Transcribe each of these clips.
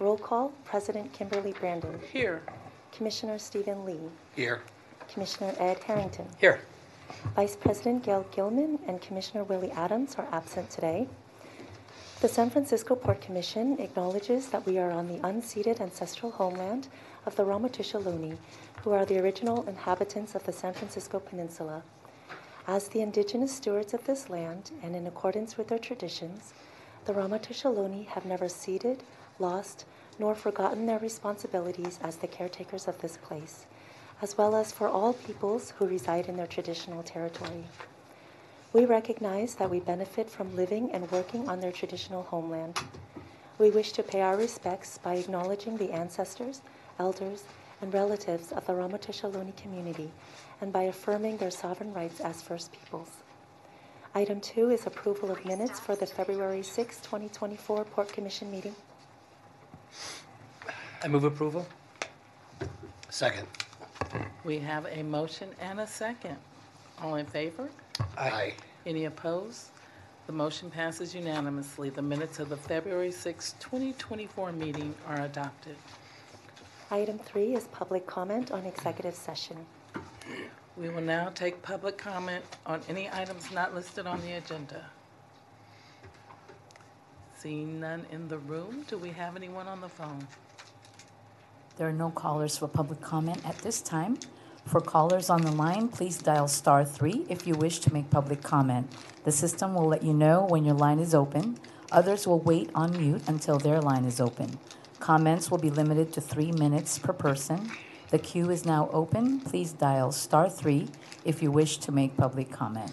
Roll call, President Kimberly Brandon, Here. Commissioner Stephen Lee, Here. Commissioner Ed Harrington, Here. Vice President Gail Gilman, and Commissioner Willie Adams are absent today. The San Francisco Port Commission acknowledges that we are on the unceded ancestral homeland of the Ramaytush Ohlone, who are the original inhabitants of the San Francisco Peninsula. As the indigenous stewards of this land, and in accordance with their traditions, the Ramaytush Ohlone have never ceded, lost, nor forgotten their responsibilities as the caretakers of this place, as well as for all peoples who reside in their traditional territory. We recognize that we benefit from living and working on their traditional homeland. We wish to pay our respects by acknowledging the ancestors, elders, and relatives of the Ohlone community and by affirming their sovereign rights as First Peoples. Item two is approval of minutes for the February 6, 2024 Port Commission meeting. I move approval. Second. We have a motion and a second. All in favor? Aye. Any opposed? The motion passes unanimously. The minutes of the February 6, 2024 meeting are adopted. Item three is public comment on executive session. We will now take public comment on any items not listed on the agenda. Seeing none in the room, do we have anyone on the phone? There are no callers for public comment at this time. For callers on the line, please dial star three if you wish to make public comment. The system will let you know when your line is open. Others will wait on mute until their line is open. Comments will be limited to three minutes per person. The queue is now open. Please dial star three if you wish to make public comment.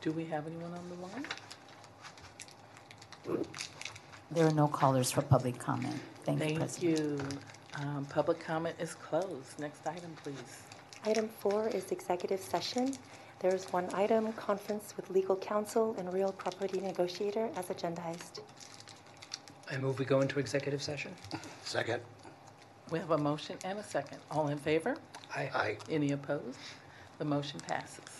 Do we have anyone on the line? There are no callers for public comment. Thank you, Thank President. you. Um, Public comment is closed. Next item, please. Item four is executive session. There is one item, conference with legal counsel and real property negotiator as agendized. I move we go into executive session. Second. We have a motion and a second. All in favor? Aye. Aye. Any opposed? The motion passes.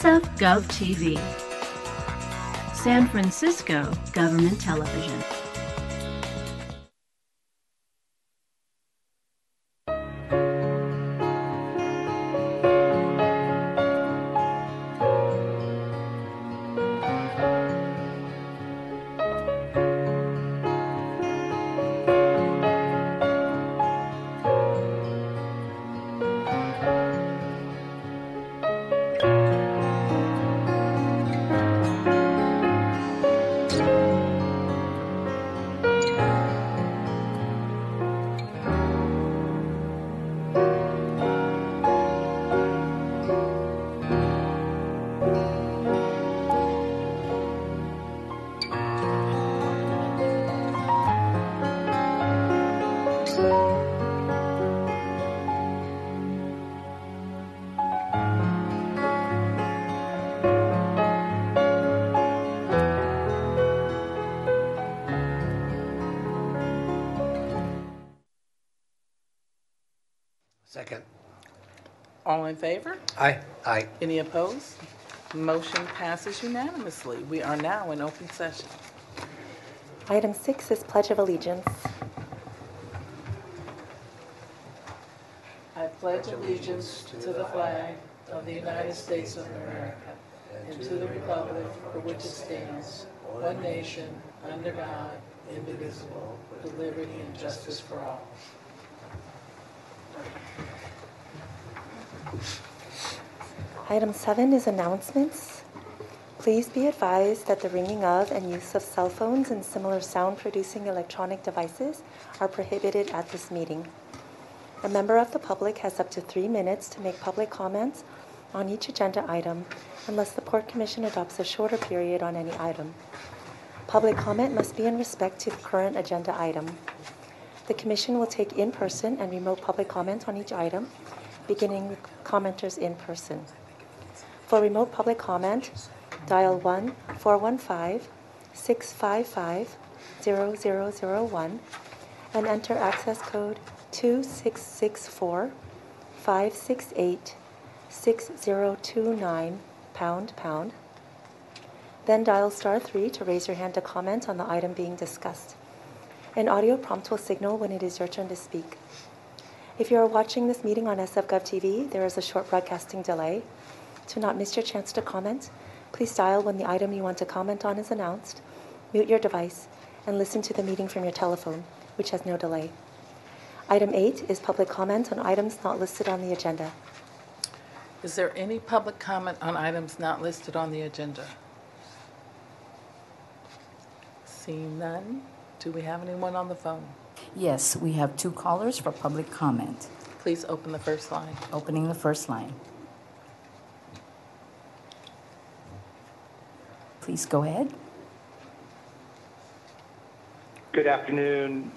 SF Gov TV. San Francisco Government Television. All in favor? Aye. Aye. Any opposed? Motion passes unanimously. We are now in open session. Item six is Pledge of Allegiance. I pledge allegiance to the flag of the United States of America and to the republic for which it stands, one nation, under God, indivisible, with liberty and justice for all. Item seven is announcements. Please be advised that the ringing of and use of cell phones and similar sound-producing electronic devices are prohibited at this meeting. A member of the public has up to three minutes to make public comments on each agenda item unless the Port Commission adopts a shorter period on any item. Public comment must be in respect to the current agenda item. The Commission will take in-person and remote public comment on each item, beginning with commenters in person. For remote public comment, dial 1-415-655-0001 and enter access code 2664-568-6029, pound, pound. Then dial star 3 to raise your hand to comment on the item being discussed. An audio prompt will signal when it is your turn to speak. If you are watching this meeting on SFGov TV, there is a short broadcasting delay. To not miss your chance to comment, please dial when the item you want to comment on is announced, mute your device, and listen to the meeting from your telephone, which has no delay. Item 8 is public comment on items not listed on the agenda. Is there any public comment on items not listed on the agenda? Seeing none, do we have anyone on the phone? Yes, we have two callers for public comment. Please open the first line. Opening the first line. Please go ahead. Good afternoon,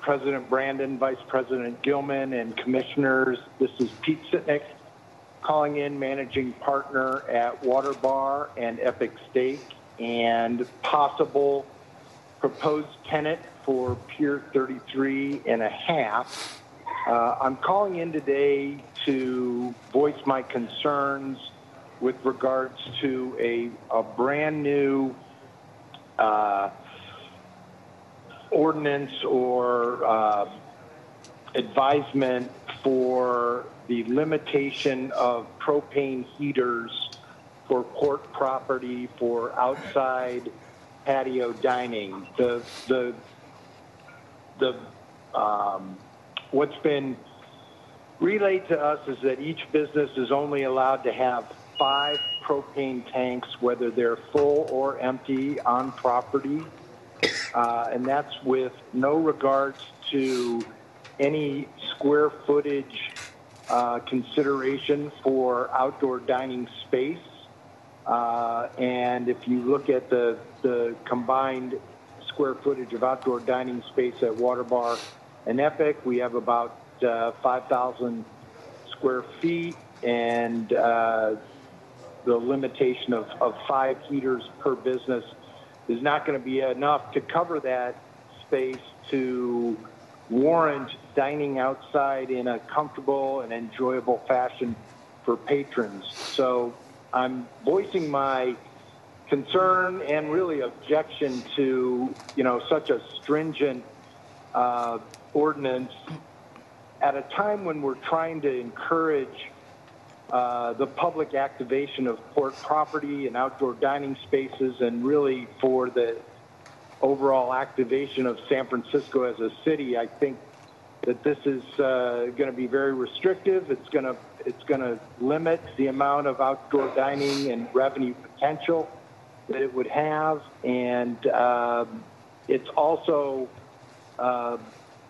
President Brandon, Vice President Gilman, and Commissioners. This is Pete Sittnick calling in, managing partner at Water Bar and Epic Steak, and possible proposed tenant for Pier 33 and a half. Uh, I'm calling in today to voice my concerns with regards to a, a brand new uh, ordinance or uh, advisement for the limitation of propane heaters for port property for outside patio dining. The the the um, what's been relayed to us is that each business is only allowed to have five propane tanks, whether they're full or empty, on property uh, and that's with no regards to any square footage uh, consideration for outdoor dining space. Uh, and if you look at the, the combined square footage of outdoor dining space at Water Bar and Epic, we have about uh, 5,000 square feet and uh, the limitation of, of five heaters per business is not going to be enough to cover that space to warrant dining outside in a comfortable and enjoyable fashion for patrons. So I'm voicing my concern and really objection to, you know, such a stringent uh, ordinance at a time when we're trying to encourage uh, the public activation of port property and outdoor dining spaces and really for the overall activation of San Francisco as a city, I think that this is uh, going to be very restrictive. It's going to it's going to limit the amount of outdoor dining and revenue potential that it would have, and um, it's also uh,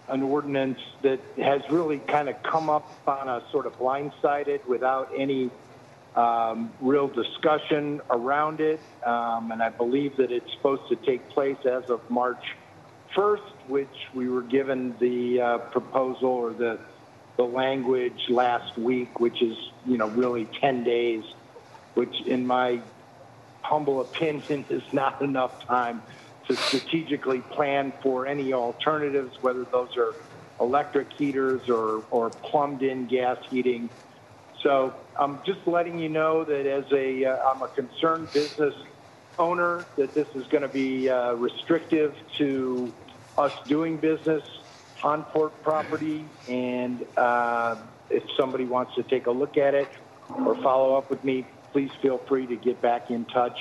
an ordinance that has really kind of come up on us sort of blindsided without any um, real discussion around it. Um, and I believe that it's supposed to take place as of March 1st, which we were given the uh, proposal or the, the language last week, which is, you know, really 10 days, which in my humble opinion is not enough time to strategically plan for any alternatives, whether those are electric heaters or, or plumbed in gas heating. So I'm just letting you know that as a, uh, I'm a concerned business owner, that this is going to be uh, restrictive to us doing business on port property. And uh, if somebody wants to take a look at it or follow up with me, please feel free to get back in touch.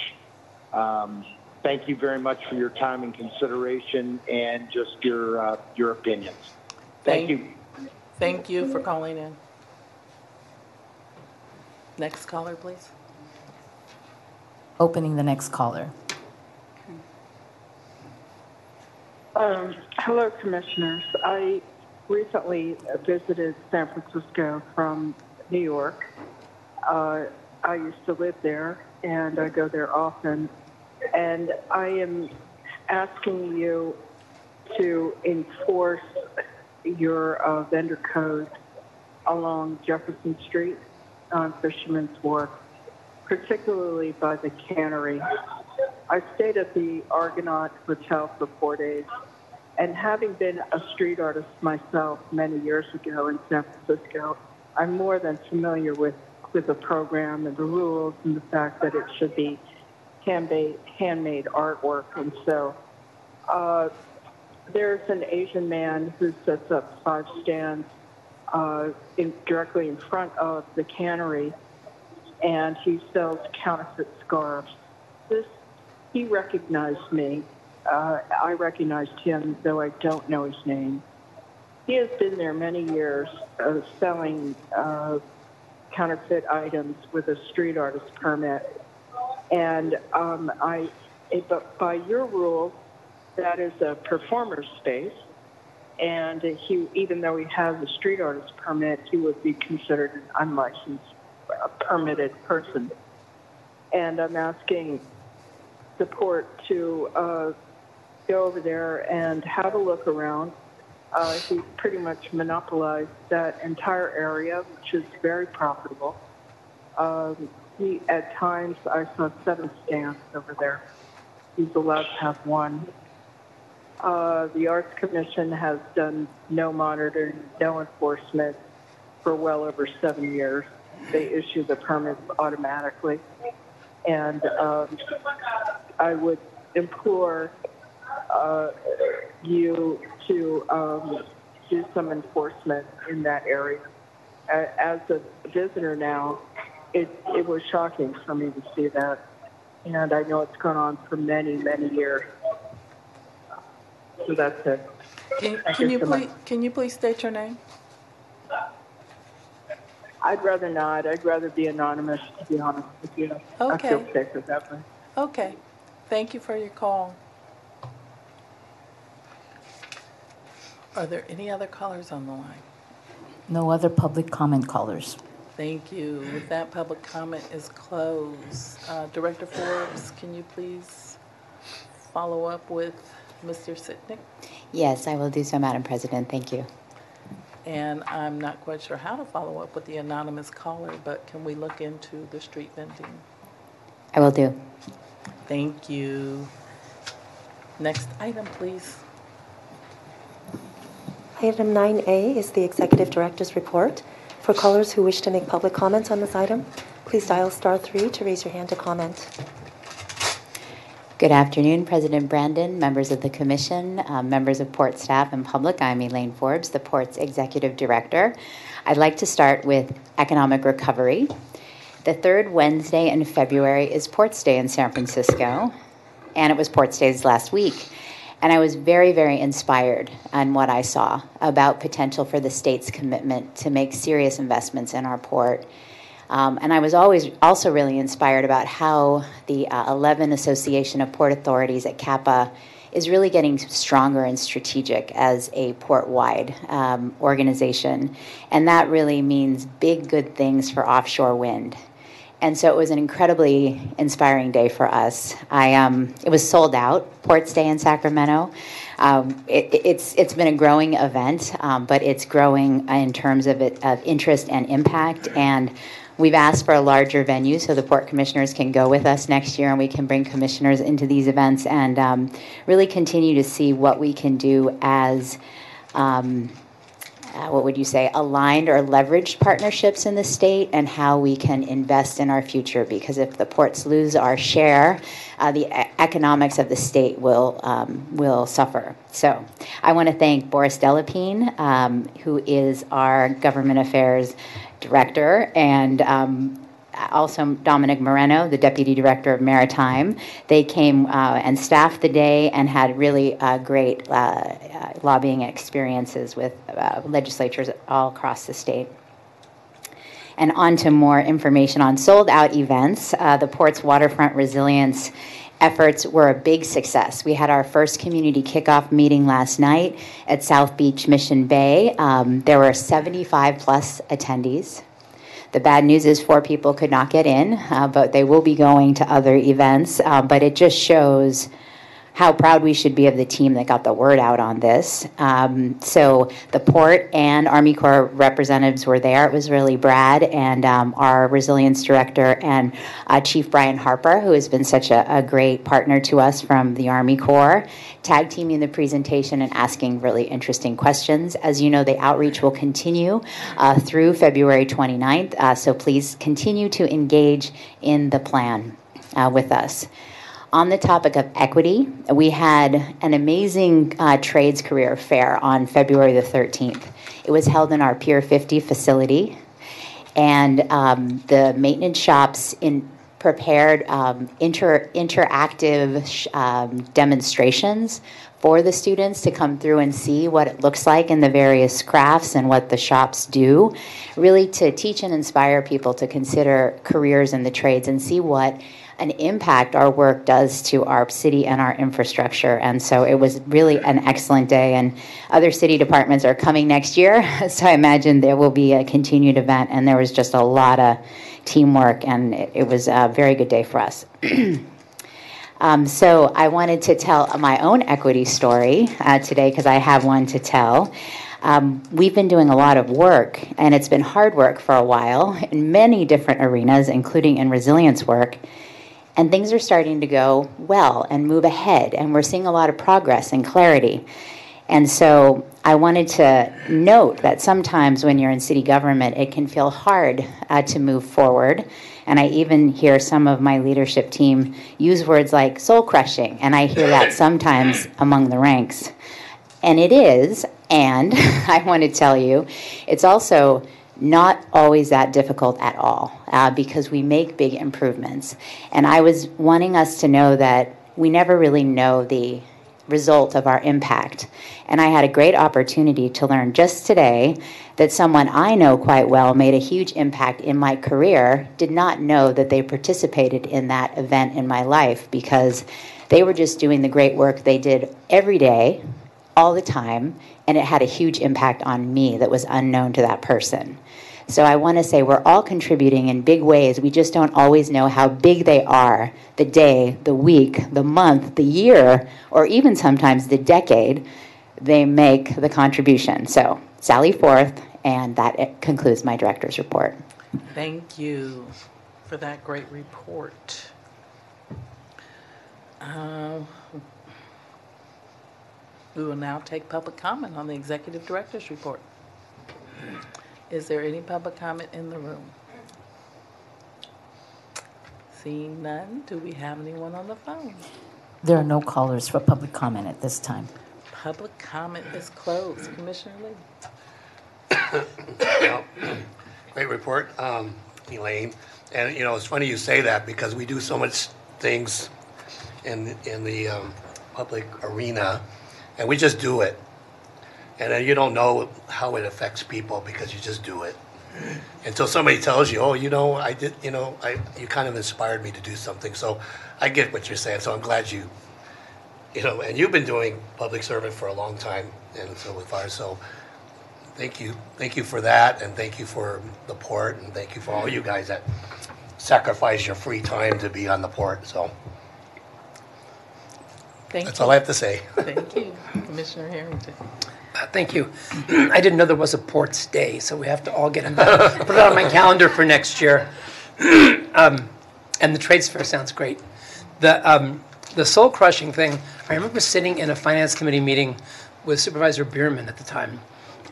Um, thank you very much for your time and consideration and just your, uh, your opinions. Thank you. Thank you for calling in. Next caller, please. Opening the next caller. Um, hello, Commissioners. I recently visited San Francisco from New York. Uh, I used to live there, and I go there often. And I am asking you to enforce your uh, vendor code along Jefferson Street on Fisherman's Wharf, particularly by the cannery. I stayed at the Argonaut Hotel for four days, and having been a street artist myself many years ago in San Francisco, I'm more than familiar with, with the program and the rules and the fact that it should be handmade, handmade artwork. And so uh, there's an Asian man who sets up five stands uh, in, directly in front of the cannery, and he sells counterfeit scarves. This he recognized me. Uh, I recognized him, though I don't know his name. He has been there many years, uh, selling uh, counterfeit items with a street artist permit. And um, I, it, but by your rule, that is a performer's space. And he, even though he has a street artist permit, he would be considered an unlicensed, uh, permitted person. And I'm asking support to uh, go over there and have a look around. Uh, he pretty much monopolized that entire area, which is very profitable. Um, he, at times, I saw seven stands over there. He's allowed to have one. Uh, the Arts Commission has done no monitoring, no enforcement for well over seven years. They issue the permits automatically. And um, I would implore uh, you to um, do some enforcement in that area. As a visitor now, it, it was shocking for me to see that. And I know it's gone on for many, many years. So that's it. Can, can you so much. please, can you please state your name? I'd rather not. I'd rather be anonymous, to be honest with you. I feel Okay. safer that way. Okay. Thank you for your call. Are there any other callers on the line? No other public comment callers. Thank you. With that, public comment is closed. Uh, Director Forbes, can you please follow up with Mr. Sittnick? Yes, I will do so, Madam President. Thank you. And I'm not quite sure how to follow up with the anonymous caller, but can we look into the street vending? I will do. Thank you. Next item, please. Item 9A is the Executive Director's Report. For callers who wish to make public comments on this item, Please dial star three to raise your hand to comment. Good afternoon, President Brandon, members of the Commission, uh, members of Port staff and public. I'm Elaine Forbes, the Port's Executive Director. I'd like to start with economic recovery. The third Wednesday in February is Ports Day in San Francisco, and it was Ports Days last week. And I was very, very inspired on what I saw about potential for the state's commitment to make serious investments in our port. Um, and I was always also really inspired about how the uh, 11 Association of Port Authorities at CAPA is really getting stronger and strategic as a port wide um, organization. And that really means big, good things for offshore wind. And so it was an incredibly inspiring day for us. I, um, it was sold out, Ports Day in Sacramento. Um, it, it's, it's been a growing event, um, but it's growing in terms of, it, of interest and impact. And We've asked for a larger venue so the port commissioners can go with us next year and we can bring commissioners into these events and um, really continue to see what we can do as. Um, uh, what would you say, aligned or leveraged partnerships in the state and how we can invest in our future. Because if the ports lose our share, uh, the e- economics of the state will um, will suffer. So, I want to thank Boris Delepine, um, who is our government affairs director, and um, also Dominic Moreno, the deputy director of maritime. They came uh, and staffed the day and had really uh, great uh, uh lobbying experiences with uh, legislatures all across the state. And on to more information on sold out events. The port's waterfront resilience efforts were a big success. We had our first community kickoff meeting last night at South Beach Mission Bay. Um, there were 75 plus attendees. The bad news is four people could not get in, uh, but they will be going to other events. Uh, but it just shows how proud we should be of the team that got the word out on this. Um, so the port and Army Corps representatives were there. It was really Brad and um, our resilience director and uh, Chief Brian Harper, who has been such a, a, great partner to us from the Army Corps, tag teaming the presentation and asking really interesting questions. As you know, the outreach will continue uh, through February 29th, uh, so please continue to engage in the plan uh, with us on the topic of equity, we had an amazing uh, trades career fair on February the 13th. It was held in our Pier 50 facility, and um, the maintenance shops in prepared um, inter- interactive um, demonstrations for the students to come through and see what it looks like in the various crafts and what the shops do, really to teach and inspire people to consider careers in the trades and see what an impact our work does to our city and our infrastructure. And so it was really an excellent day. And other city departments are coming next year. So I imagine there will be a continued event. And there was just a lot of teamwork, and it, it was a very good day for us. um, so I wanted to tell my own equity story uh, today because I have one to tell. Um, we've been doing a lot of work, and it's been hard work for a while in many different arenas, including in resilience work and things are starting to go well and move ahead, and we're seeing a lot of progress and clarity. And so I wanted to note that sometimes when you're in city government, it can feel hard uh, to move forward. And I even hear some of my leadership team use words like soul crushing, and I hear that sometimes among the ranks. And it is, and I want to tell you, it's also not always that difficult at all uh, because we make big improvements. And I was wanting us to know that we never really know the result of our impact. And I had a great opportunity to learn just today that someone I know quite well made a huge impact in my career, did not know that they participated in that event in my life because they were just doing the great work they did every day, all the time, and it had a huge impact on me that was unknown to that person. So I want to say we're all contributing in big ways. We just don't always know how big they are the day, the week, the month, the year, or even sometimes the decade they make the contribution. So, Sally Forth, and that concludes my director's report. Thank you for that great report. Uh, we will now take public comment on the executive director's report. Is there any public comment in the room? Seeing none, do we have anyone on the phone? There are no callers for public comment at this time. Public comment is closed. Commissioner Lee? Well, Great report, um, Elaine. And, you know, it's funny you say that because we do so much things in, in the um, public arena, and we just do it. And then you don't know how it affects people because you just do it. Until somebody tells you, oh, you know, I did, you know, I, you kind of inspired me to do something. So I get what you're saying, so I'm glad you, you know, and you've been doing public service for a long time, and so with ours, so thank you, thank you for that, and thank you for the port, and thank you for all you guys that sacrifice your free time to be on the port, so Thank that's you. all I have to say. Thank you, Commissioner Harrington. Uh, Thank you. I didn't know there was a Ports Day, so we have to all get involved. Put it on my calendar for next year. Um, And the trades fair sounds great. The, um, the soul crushing thing, I remember sitting in a finance committee meeting with Supervisor Bierman at the time.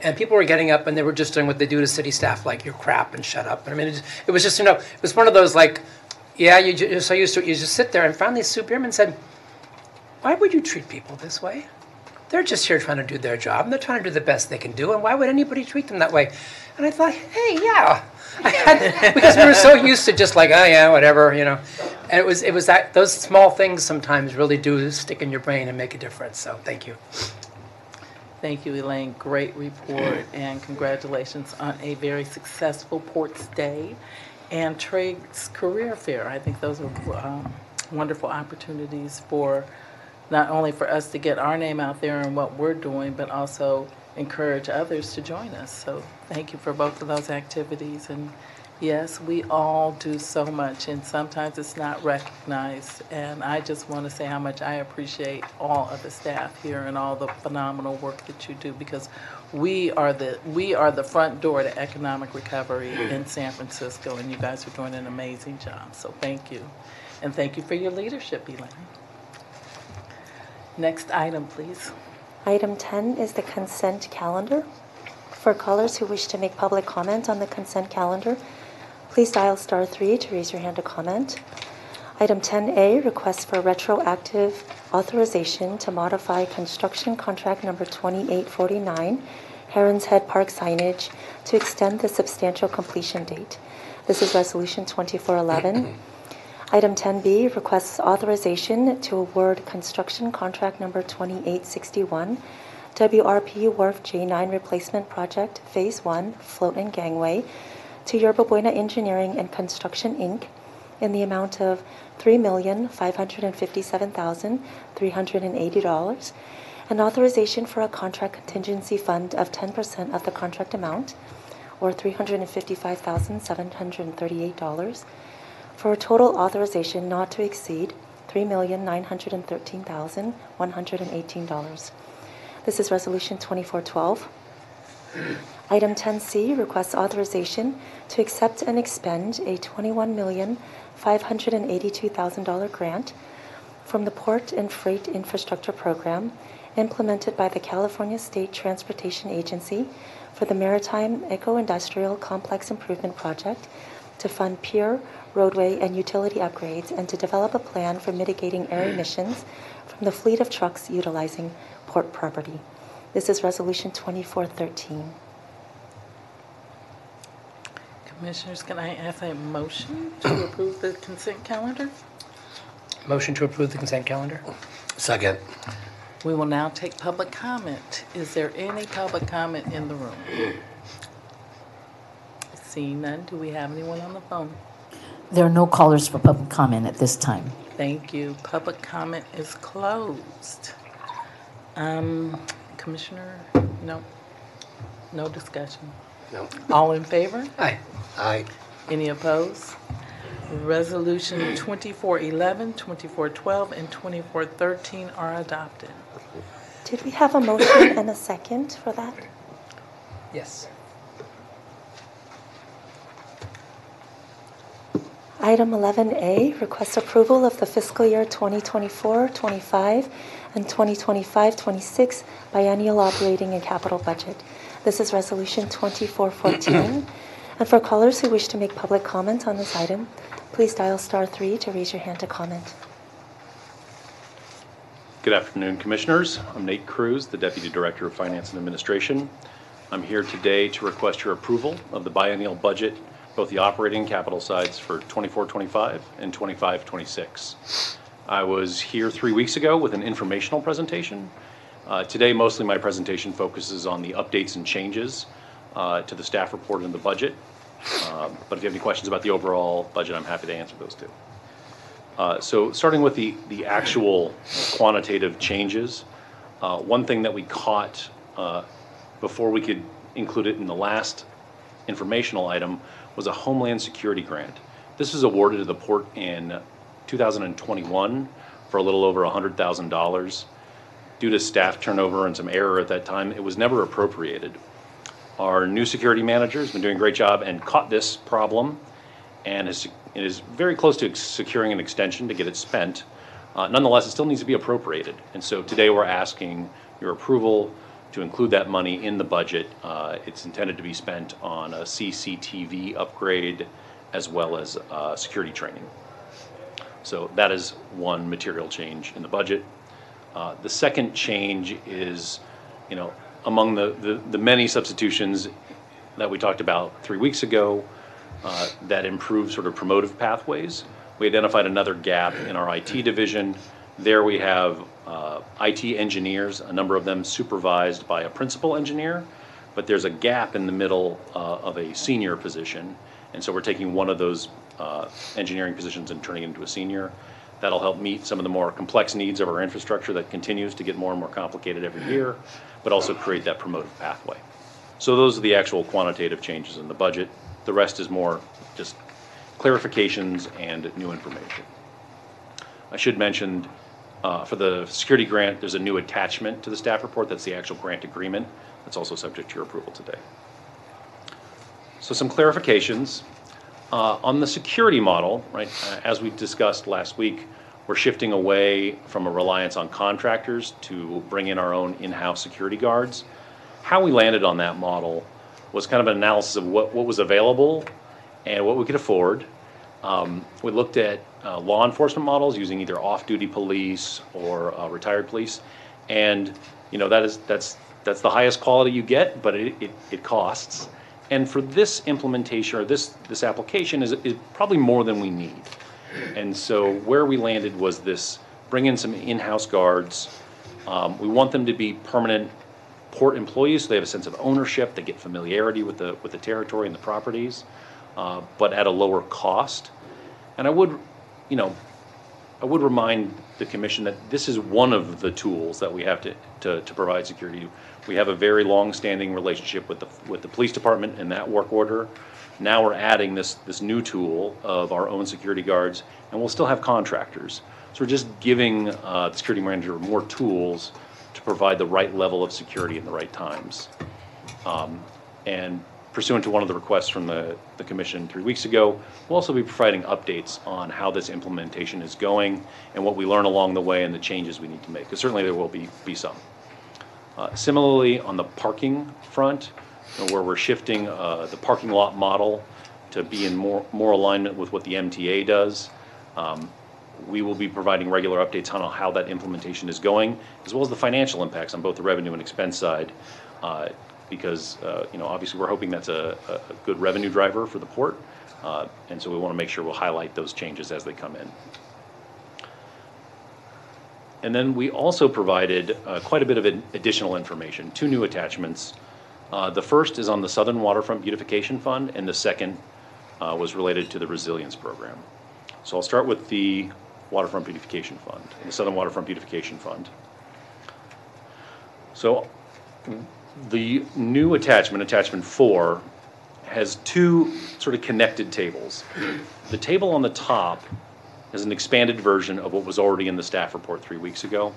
And people were getting up and they were just doing what they do to city staff, like, you're crap and shut up. And I mean, it it was just, you know, it was one of those like, yeah, you, you're so used to it, you just sit there. And finally Sue Bierman said, why would you treat people this way? They're just here trying to do their job, and they're trying to do the best they can do. And why would anybody treat them that way? And I thought, hey, yeah, had, because we were so used to just like, oh yeah, whatever, you know. And it was it was that those small things sometimes really do stick in your brain and make a difference. So thank you. Thank you, Elaine. Great report, and congratulations on a very successful Ports Day and Trades Career Fair. I think those are um, wonderful opportunities for, not only for us to get our name out there and what we're doing, but also encourage others to join us. So thank you for both of those activities. And yes, we all do so much, and sometimes it's not recognized. And I just want to say how much I appreciate all of the staff here and all the phenomenal work that you do because we are the we are the front door to economic recovery in San Francisco, and you guys are doing an amazing job. So thank you, and thank you for your leadership, Elaine. Next item, please. Item 10 is the consent calendar. For callers who wish to make public comment on the consent calendar, please dial star 3 to raise your hand to comment. Item 10A, request for retroactive authorization to modify construction contract number 2849, Heron's Head Park signage, to extend the substantial completion date. This is Resolution 2411. Item 10B requests authorization to award construction contract number 2861, WRP Wharf J9 Replacement Project Phase 1 Float and Gangway, to Yerba Buena Engineering and Construction, Inc., in the amount of $3,557,380, and authorization for a contract contingency fund of 10% of the contract amount, or $355,738, for a total authorization not to exceed $3,913,118. This is Resolution 2412. Item 10C requests authorization to accept and expend a $21,582,000 grant from the Port and Freight Infrastructure Program implemented by the California State Transportation Agency for the Maritime Eco-Industrial Complex Improvement Project to fund pier, roadway, and utility upgrades and to develop a plan for mitigating air mm. emissions from the fleet of trucks utilizing port property. This is Resolution 2413. Commissioners, can I ask a motion to approve the consent calendar? Motion to approve the consent calendar. Second. We will now take public comment. Is there any public comment in the room? Seeing none, do we have anyone on the phone? There are no callers for public comment at this time. Thank you. Public comment is closed. Um, Commissioner, no, no discussion. No. All in favor? Aye. Aye. Any opposed? Resolution 2411, 2412, and 2413 are adopted. Did we have a motion and a second for that? Yes. Item 11A requests approval of the fiscal year 2024-25 and 2025-26 biennial operating and capital budget. This is Resolution 2414. And for callers who wish to make public comment on this item, Please dial star three to raise your hand to comment. Good afternoon, Commissioners. I'm Nate Cruz, the Deputy Director of Finance and Administration. I'm here today to request your approval of the biennial budget, both the operating capital sides for 24-25 and 25-26. I was here three weeks ago with an informational presentation. Uh, Today, mostly my presentation focuses on the updates and changes uh, to the staff report and the budget. Um, But if you have any questions about the overall budget, I'm happy to answer those too. Uh, So starting with the, the actual quantitative changes, uh, one thing that we caught uh, before we could include it in the last informational item was a Homeland Security grant. This was awarded to the port in 2021 for a little over $100,000. Due to staff turnover and some error at that time, it was never appropriated. Our new security manager has been doing a great job and caught this problem and is, is very close to securing an extension to get it spent. Uh, Nonetheless, it still needs to be appropriated. And so today we're asking your approval to include that money in the budget. Uh, It's intended to be spent on a CCTV upgrade as well as uh, security training. So that is one material change in the budget. Uh, The second change is, you know, among the, the, the many substitutions that we talked about three weeks ago uh, that improve sort of promotive pathways, we identified another gap in our IT division. There we have uh, IT engineers, a number of them supervised by a principal engineer, but there's a gap in the middle uh, of a senior position. And so we're taking one of those uh, engineering positions and turning it into a senior. That'll help meet some of the more complex needs of our infrastructure that continues to get more and more complicated every year, but also create that promotive pathway. So those are the actual quantitative changes in the budget. The rest is more just clarifications and new information. I should mention, uh, for the security grant, there's a new attachment to the staff report. That's the actual grant agreement. That's also subject to your approval today. So some clarifications. Uh, On the security model, right, uh, as we discussed last week, we're shifting away from a reliance on contractors to bring in our own in-house security guards. How we landed on that model was kind of an analysis of what, what was available and what we could afford. Um, We looked at uh, law enforcement models using either off-duty police or uh, retired police. And, you know, that is, that's, that's the highest quality you get, but it, it, it costs. And for this implementation or this, this application is, is probably more than we need. And so where we landed was this, bring in some in-house guards. Um, we want them to be permanent port employees, so they have a sense of ownership, they get familiarity with the, with the territory and the properties, uh, but at a lower cost. And I would, you know, I would remind the commission that this is one of the tools that we have to, to, to provide security. We have a very long-standing relationship with the, with the police department and that work order. Now we're adding this, this new tool of our own security guards, and we'll still have contractors. So we're just giving, uh, the security manager more tools to provide the right level of security in the right times. Um, And pursuant to one of the requests from the, the commission three weeks ago, we'll also be providing updates on how this implementation is going and what we learn along the way and the changes we need to make, because certainly there will be, be some. Uh, Similarly, on the parking front, where we're shifting uh, the parking lot model to be in more, more alignment with what the MTA does, um, we will be providing regular updates on how that implementation is going, as well as the financial impacts on both the revenue and expense side. uh, Because, uh, you know, obviously, we're hoping that's a, a good revenue driver for the port. uh, And so we want to make sure we'll highlight those changes as they come in. And then we also provided uh, quite a bit of ad- additional information, two new attachments. The first is on the Southern Waterfront Beautification Fund, and the second was related to the Resilience Program. So I'll start with the Waterfront Beautification Fund, the Southern Waterfront Beautification Fund. So the new attachment, attachment four, has two sort of connected tables. The table on the top is an expanded version of what was already in the staff report three weeks ago.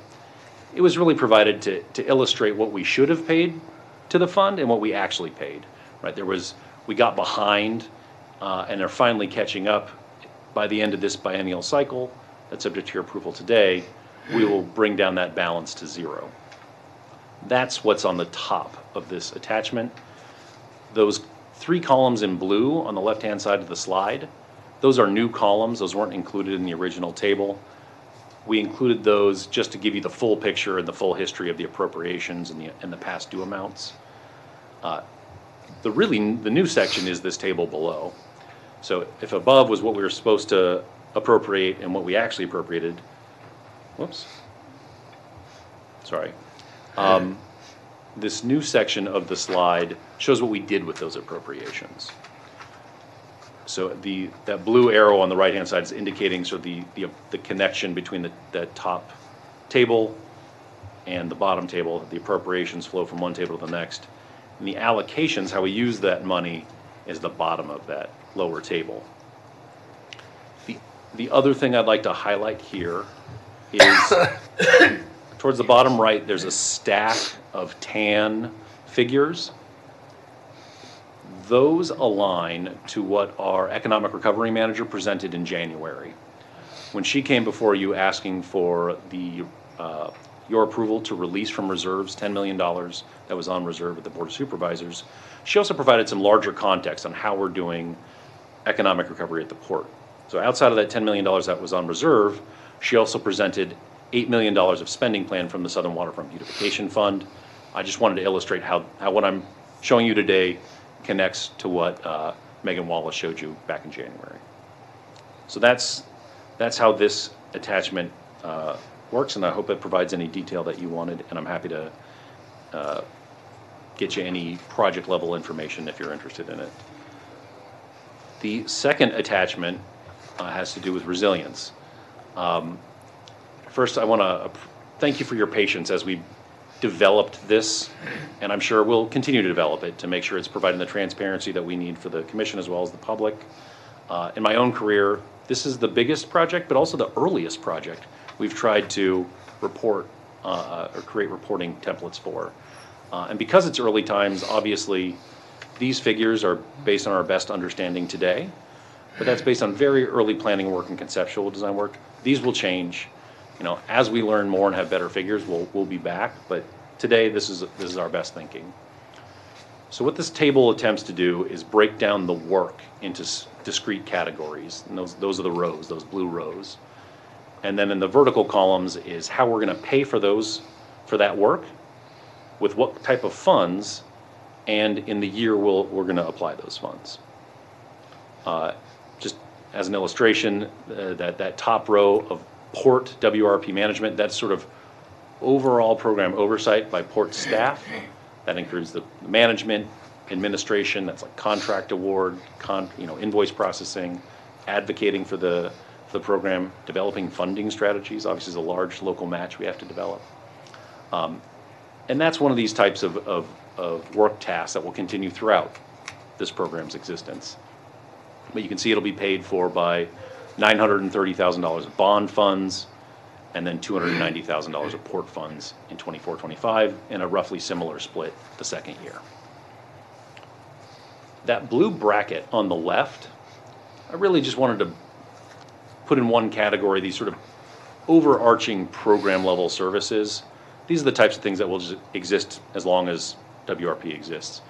It was really provided to, to illustrate what we should have paid to the fund and what we actually paid, right? There was, we got behind, uh, and are finally catching up. By the end of this biennial cycle, that's subject to your approval today, we will bring down that balance to zero. That's what's on the top of this attachment. Those three columns in blue on the left-hand side of the slide Those are new columns, those weren't included in the original table. We included those just to give you the full picture and the full history of the appropriations and the, and the past due amounts. Uh, The really, the new section is this table below. So if above was what we were supposed to appropriate and what we actually appropriated, whoops. Sorry. Um, This new section of the slide shows what we did with those appropriations. So the, that blue arrow on the right-hand side is indicating sort of the, the, the connection between the, that top table and the bottom table, the appropriations flow from one table to the next. And the allocations, how we use that money, is the bottom of that lower table. The, the other thing I'd like to highlight here is towards the bottom right, there's a stack of tan figures. Those align to what our economic recovery manager presented in January. When she came before you asking for the, uh, your approval to release from reserves $10 million that was on reserve at the Board of Supervisors, she also provided some larger context on how we're doing economic recovery at the port. So outside of that $10 million that was on reserve, she also presented $8 million of spending plan from the Southern Waterfront Beautification Fund. I just wanted to illustrate how, how what I'm showing you today connects to what uh, Megan Wallace showed you back in January. So that's, that's how this attachment uh, works, and I hope it provides any detail that you wanted, and I'm happy to uh, get you any project level information if you're interested in it. The second attachment uh, has to do with resilience. Um, First, I want to thank you for your patience as we developed this, and I'm sure we'll continue to develop it to make sure it's providing the transparency that we need for the commission as well as the public. Uh, In my own career, this is the biggest project, but also the earliest project we've tried to report uh, or create reporting templates for. Uh, And because it's early times, obviously, these figures are based on our best understanding today, but that's based on very early planning work and conceptual design work. These will change. You know, as we learn more and have better figures, we'll, we'll be back, but today, this is, this is our best thinking. So what this table attempts to do is break down the work into discrete categories, and those, those are the rows, those blue rows. And then in the vertical columns is how we're gonna pay for those, for that work, with what type of funds, and in the year we'll, we're gonna apply those funds. Uh, Just as an illustration, uh, that, that top row of port WRP management, that's sort of overall program oversight by port staff. That includes the management, administration, that's like contract award, con, you know, invoice processing, advocating for the, the program, developing funding strategies, obviously there's a large local match we have to develop. Um, And that's one of these types of, of, of work tasks that will continue throughout this program's existence. But you can see it'll be paid for by nine hundred and thirty thousand dollars of bond funds, and then two hundred and ninety thousand dollars of port funds in 24-25, and a roughly similar split the second year. That blue bracket on the left, I really just wanted to put in one category these sort of overarching program level services. These are the types of things that will just exist as long as WRP exists.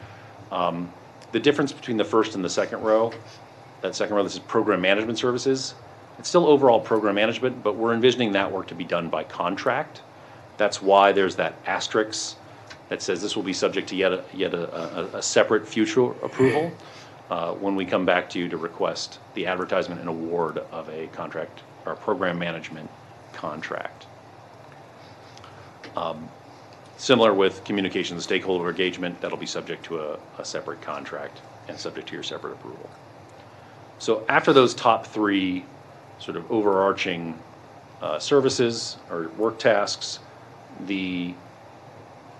Um, The difference between the first and the second row, that second row, this is program management services. It's still overall program management, but we're envisioning that work to be done by contract. That's why there's that asterisk that says this will be subject to yet a, yet a, a, a separate future approval uh, when we come back to you to request the advertisement and award of a contract or program management contract. Um, Similar with communication, the stakeholder engagement, that'll be subject to a, a separate contract and subject to your separate approval. So after those top three sort of overarching uh, services or work tasks, the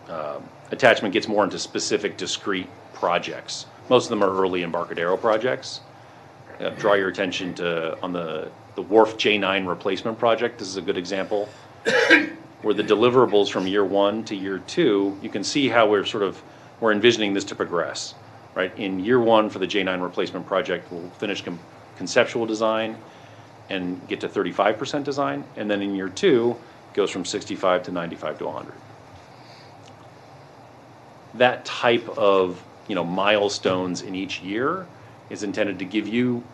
um, attachment gets more into specific discrete projects. Most of them are early Embarcadero projects. Uh, Draw your attention to, on the, the Wharf J9 replacement project, this is a good example. Where the deliverables from year one to year two, you can see how we're sort of, we're envisioning this to progress, right? In year one for the J9 replacement project, we'll finish con- conceptual design and get to thirty-five percent design, and then in year two, goes from sixty-five to ninety-five to hundred that type of, you know, milestones in each year is intended to give you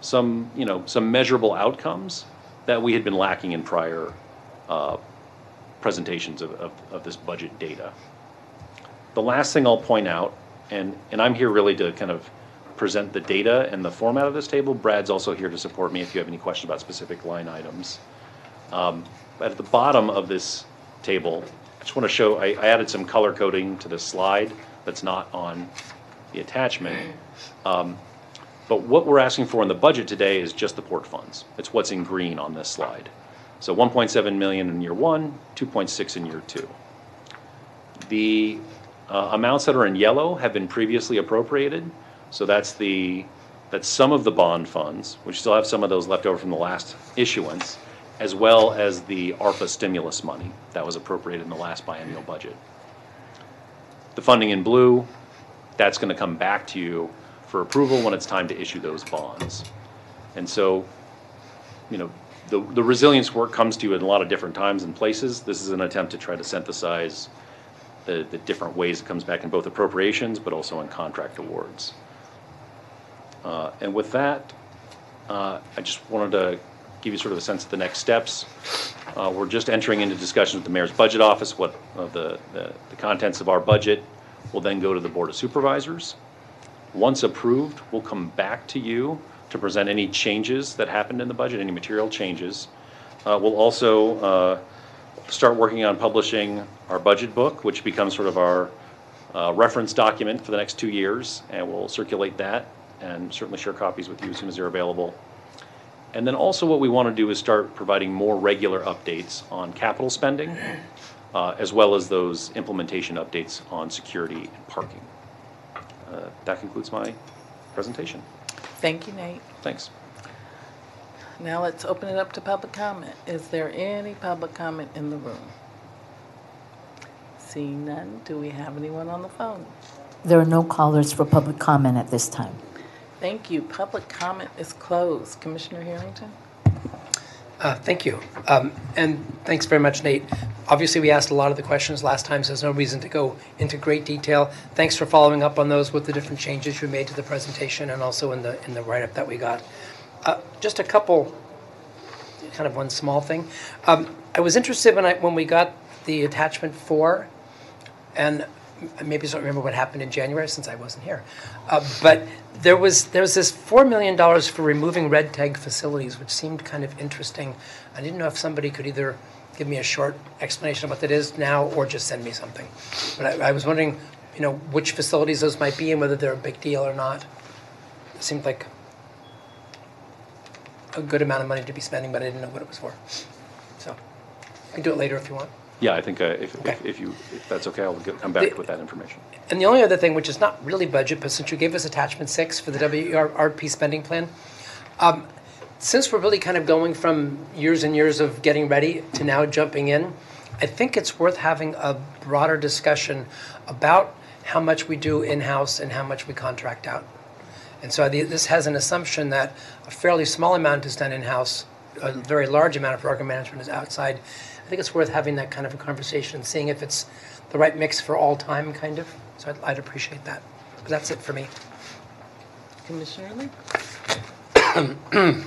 some, you know, some measurable outcomes that we had been lacking in prior uh, presentations of, of, of this budget data. The last thing I'll point out, and, and I'm here really to kind of present the data and the format of this table. Brad's also here to support me if you have any questions about specific line items. Um, at the bottom of this table, I just want to show, I, I added some color coding to this slide that's not on the attachment. Um, But what we're asking for in the budget today is just the port funds. It's what's in green on this slide. So 1.7 million in year one, 2.6 in year two. The uh, amounts that are in yellow have been previously appropriated. So that's the, that's some of the bond funds, which still have some of those left over from the last issuance, as well as the ARPA stimulus money that was appropriated in the last biennial budget. The funding in blue, that's going to come back to you for approval when it's time to issue those bonds. And so, you know, the, the resilience work comes to you in a lot of different times and places. This is an attempt to try to synthesize the, the different ways it comes back in both appropriations, but also in contract awards. Uh, And with that, uh, I just wanted to give you sort of a sense of the next steps. Uh, We're just entering into discussions with the mayor's budget office, what, of the, the the contents of our budget will then go to the Board of Supervisors. Once approved, we'll come back to you to present any changes that happened in the budget, any material changes. Uh, We'll also uh, start working on publishing our budget book, which becomes sort of our uh, reference document for the next two years, and we'll circulate that and certainly share copies with you as soon as they're available. And then also what we want to do is start providing more regular updates on capital spending, uh, as well as those implementation updates on security and parking. Uh, That concludes my presentation. Thank you, Nate. Thanks. Now let's open it up to public comment. Is there any public comment in the room? Seeing none, do we have anyone on the phone? There are no callers for public comment at this time. Thank you. Public comment is closed. Commissioner Harrington? Uh, Thank you. Um, And thanks very much, Nate. Obviously, we asked a lot of the questions last time, so there's no reason to go into great detail. Thanks for following up on those with the different changes you made to the presentation and also in the, in the write-up that we got. Uh, Just a couple, kind of one small thing. Um, I was interested when I, when we got the attachment four, and maybe I don't remember what happened in January since I wasn't here. Uh, But there was, there was this $4 million for removing red tag facilities, which seemed kind of interesting. I didn't know if somebody could either give me a short explanation of what that is now or just send me something. But I, I was wondering, you know, which facilities those might be and whether they're a big deal or not. It seemed like a good amount of money to be spending, but I didn't know what it was for. So, I can do it later if you want. Yeah, I think uh, if, Okay. if- if you, if that's okay, I'll get- come back The- with that information. And the only other thing, which is not really budget, but since you gave us attachment six for the WRP spending plan, um, since we're really kind of going from years and years of getting ready to now jumping in, I think it's worth having a broader discussion about how much we do in-house and how much we contract out. And so the- this has an assumption that a fairly small amount is done in-house, a very large amount of program management is outside. I think it's worth having that kind of a conversation and seeing if it's the right mix for all time, kind of. So I'd, I'd appreciate that. But that's it for me. Commissioner Lee?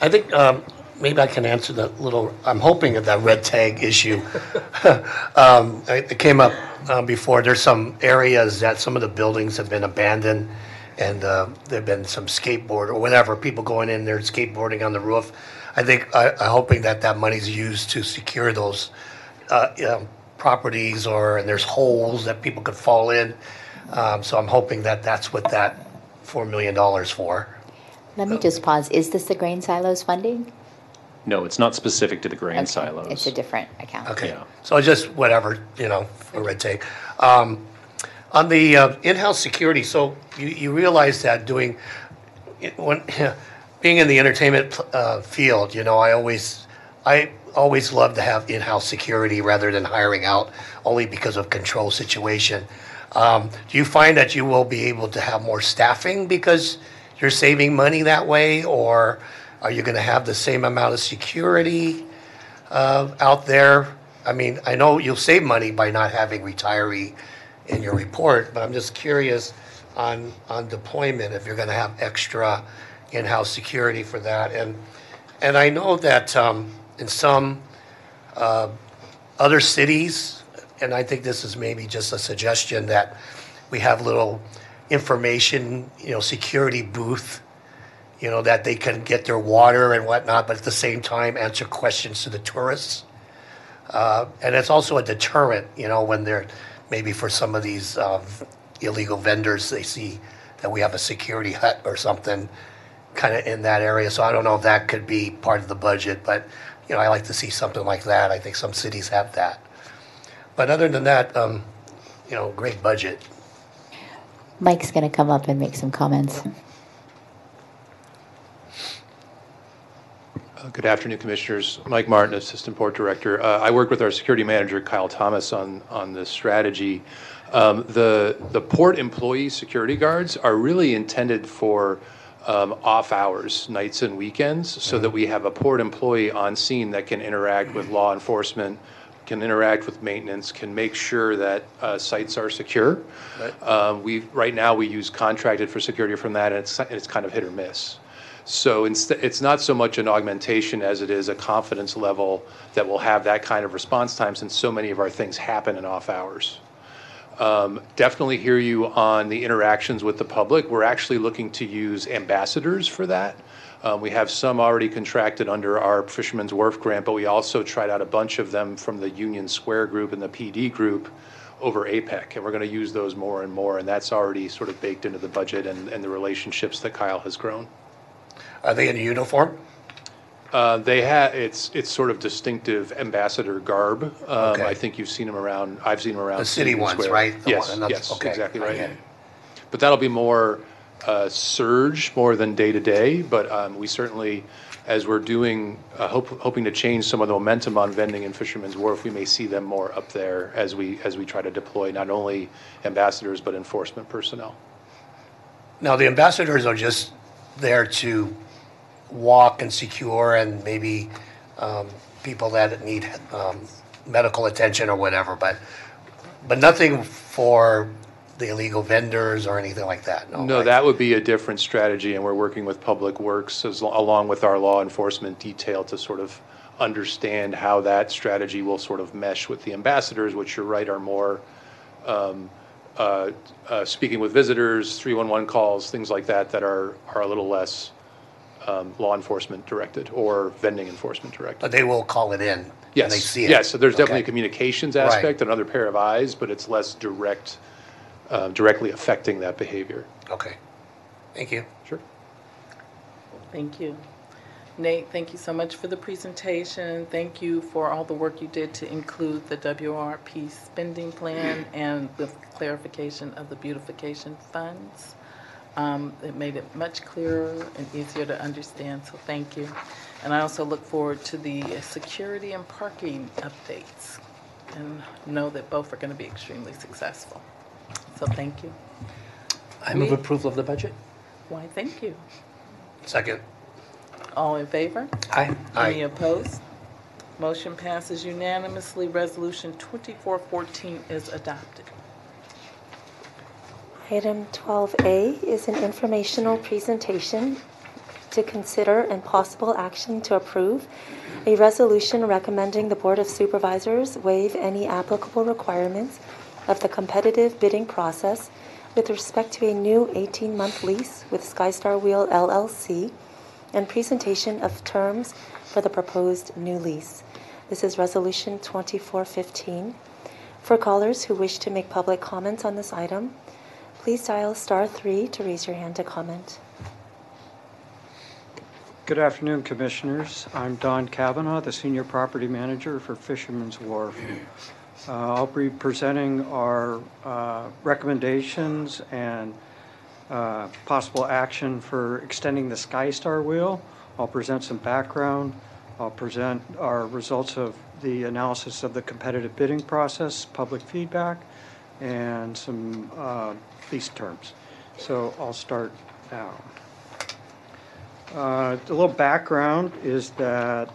I think um, maybe I can answer that little, I'm hoping that that red tag issue. Um, It it came up uh, before, there's some areas that some of the buildings have been abandoned, and uh, there've been some skateboard or whatever, people going in there skateboarding on the roof. I think, I- I'm hoping that that money's used to secure those uh, you know, properties, or, and there's holes that people could fall in. Um, So I'm hoping that that's what that $4 million for. Let me just pause. Is this the grain silos funding? No, it's not specific to the grain Okay, silos. It's a different account. Okay, Yeah. so just whatever, you know, for red tape. Um, On the uh, in-house security, so you, you realize that doing, when, being in the entertainment uh, field, you know, I always, I always love to have in-house security rather than hiring out, only because of control situation. Um, Do you find that you will be able to have more staffing because you're saving money that way? Or are you going to have the same amount of security? uh, out there? I mean, I know you'll save money by not having retiree in your report, but I'm just curious on, on deployment if you're going to have extra in-house security for that. And, and I know that um, in some uh, other cities, and I think this is maybe just a suggestion, that we have little information, you know, security booth, you know, that they can get their water and whatnot, but at the same time answer questions to the tourists. Uh, and it's also a deterrent, you know, when they're maybe for some of these um, illegal vendors, they see that we have a security hut or something kind of in that area. So I don't know if that could be part of the budget, but you know, I like to see something like that. I think some cities have that. But other than that, um, you know, great budget. Mike's going to come up and make some comments. Good afternoon, Commissioners. Mike Martin, Assistant Port Director. Uh, I work with our security manager, Kyle Thomas, on, on this strategy. Um, The, the port employee security guards are really intended for um, off hours, nights and weekends, so that we have a port employee on scene that can interact with law enforcement, can interact with maintenance, can make sure that uh, sites are secure. Um, We, right now, we use contracted for security from that, and it's, it's kind of hit or miss. So it's not so much an augmentation as it is a confidence level that will have that kind of response time since so many of our things happen in off hours. Um, Definitely hear you on the interactions with the public. We're actually looking to use ambassadors for that. Uh, We have some already contracted under our Fisherman's Wharf grant, but we also tried out a bunch of them from the Union Square Group and the PD Group over APEC, and we're going to use those more and more, and that's already sort of baked into the budget and and the relationships that Kyle has grown. Are they in uniform? Uh, They have, it's, it's sort of distinctive ambassador garb. Um, Okay. I think you've seen them around, I've seen them around. The city Union ones, Square. right? The Yes, one- yes, okay, exactly right. But that'll be more uh, surge, more than day-to-day, but um, we certainly, as we're doing, uh, hope- hoping to change some of the momentum on vending in Fisherman's Wharf, we may see them more up there as we, as we try to deploy not only ambassadors, but enforcement personnel. Now, the ambassadors are just there to walk and secure and maybe um, people that need um, medical attention or whatever, but, but nothing for the illegal vendors or anything like that, no? No, right? that would be a different strategy, and we're working with Public Works as, along with our law enforcement detail to sort of understand how that strategy will sort of mesh with the ambassadors, which you're right, are more um, uh, uh, speaking with visitors, 311 calls, things like that, that are, are a little less um, law enforcement directed or vending enforcement directed. But they will call it in and Yes, they see it? yes, so there's definitely a Okay. communications Right. aspect, another pair of eyes, but it's less direct, uh, directly affecting that behavior. Okay. Thank you. Sure. Thank you. Nate, thank you so much for the presentation. Thank you for all the work you did to include the WRP spending plan and the clarification of the beautification funds. Um, It made it much clearer and easier to understand, so thank you. And I also look forward to the security and parking updates and know that both are going to be extremely successful. So thank you. I move Me? approval of the budget. Why, thank you. Second. All in favor? Aye. Any opposed? Motion passes unanimously. Resolution 2414 is adopted. Item 12A is an informational presentation to consider and possible action to approve a resolution recommending the Board of Supervisors waive any applicable requirements of the competitive bidding process with respect to a new 18-month lease with SkyStar Wheel LLC and presentation of terms for the proposed new lease. This is Resolution 2415. For callers who wish to make public comments on this item, please dial star three to raise your hand to comment. Good afternoon, Commissioners. I'm Don Kavanaugh, the Senior Property Manager for Fisherman's Wharf. Uh, I'll be presenting our uh, recommendations and uh, possible action for extending the SkyStar wheel. I'll present some background. I'll present our results of the analysis of the competitive bidding process, public feedback, and some uh, lease terms. So I'll start now. Uh, A little background is that,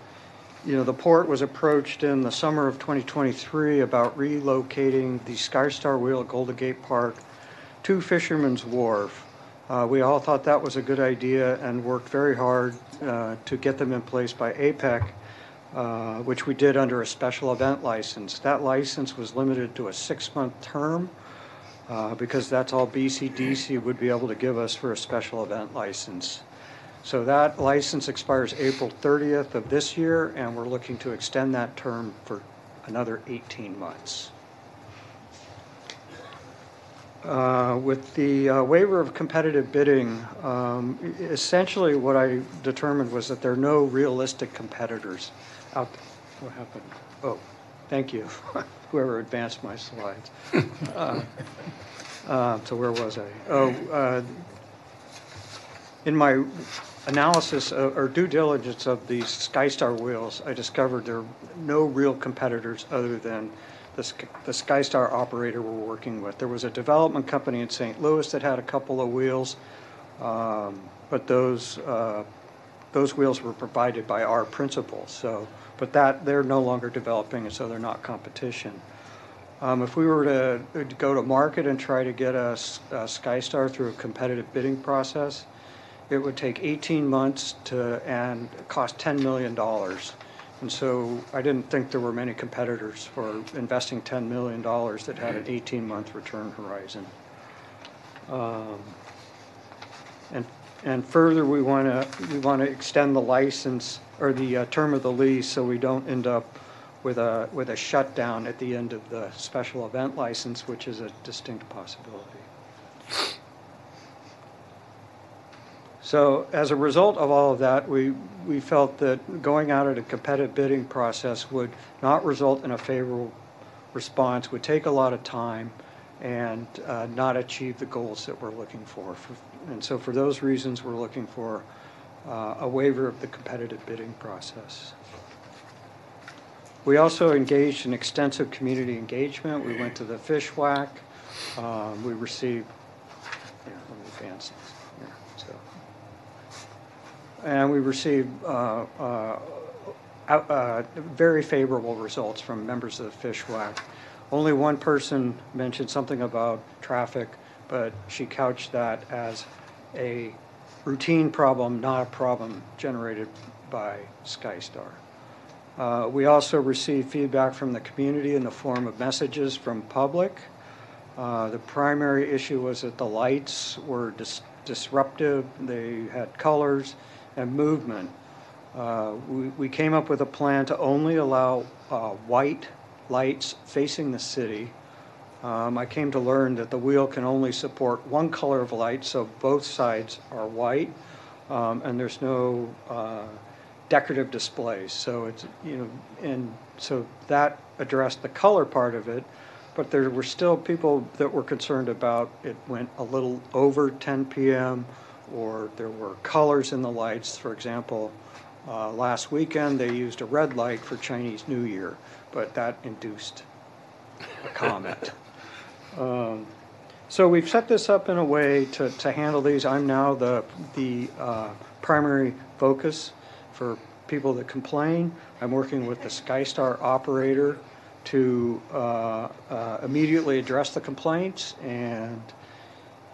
you know, the port was approached in the summer of 2023 about relocating the SkyStar Wheel at Golden Gate Park to Fisherman's Wharf. Uh, We all thought that was a good idea and worked very hard uh, to get them in place by APEC, uh, which we did under a special event license. That license was limited to a six-month term uh, because that's all BCDC would be able to give us for a special event license. So that license expires April 30th of this year, and we're looking to extend that term for another 18 months. Uh, With the uh, waiver of competitive bidding, um, essentially what I determined was that there are no realistic competitors out, there. what happened? Oh, thank you, whoever advanced my slides. Uh, uh, So where was I? Oh, uh, in my analysis uh, or due diligence of these SkyStar wheels, I discovered there are no real competitors other than the the SkyStar operator we're working with. There was a development company in St. Louis that had a couple of wheels, um, but those, uh, those wheels were provided by our principal, so, but that, they're no longer developing, and so they're not competition. Um, If we were to go to market and try to get a SkyStar through a competitive bidding process, it would take 18 months to, and cost $10 million. And so I didn't think there were many competitors for investing $10 million that had an 18-month return horizon. Um, And, and further, we want to, we want to extend the license, or the uh, term of the lease, so we don't end up with a, with a shutdown at the end of the special event license, which is a distinct possibility. So as a result of all of that, we, we felt that going out at a competitive bidding process would not result in a favorable response, would take a lot of time, and uh, not achieve the goals that we're looking for. For- And so for those reasons, we're looking for uh, a waiver of the competitive bidding process. We also engaged in extensive community engagement. We went to the Fish Whack. Um, We received, here, let me advance this. So. And we received uh, uh, uh, very favorable results from members of the Fish Whack. Only one person mentioned something about traffic, but she couched that as a routine problem, not a problem generated by Skystar. Uh, We also received feedback from the community in the form of messages from public. Uh, The primary issue was that the lights were dis- disruptive, they had colors and movement. Uh, We we came up with a plan to only allow uh, white lights facing the city. Um, I came to learn that the wheel can only support one color of light, so both sides are white, um, and there's no uh, decorative displays. So it's, you know, and so that addressed the color part of it, but there were still people that were concerned about it went a little over 10 PM, or there were colors in the lights. For example, uh, last weekend, they used a red light for Chinese New Year, but that induced a comment. Um, So we've set this up in a way to, to handle these. I'm now the, the uh, primary focus for people that complain. I'm working with the SkyStar operator to uh, uh, immediately address the complaints, and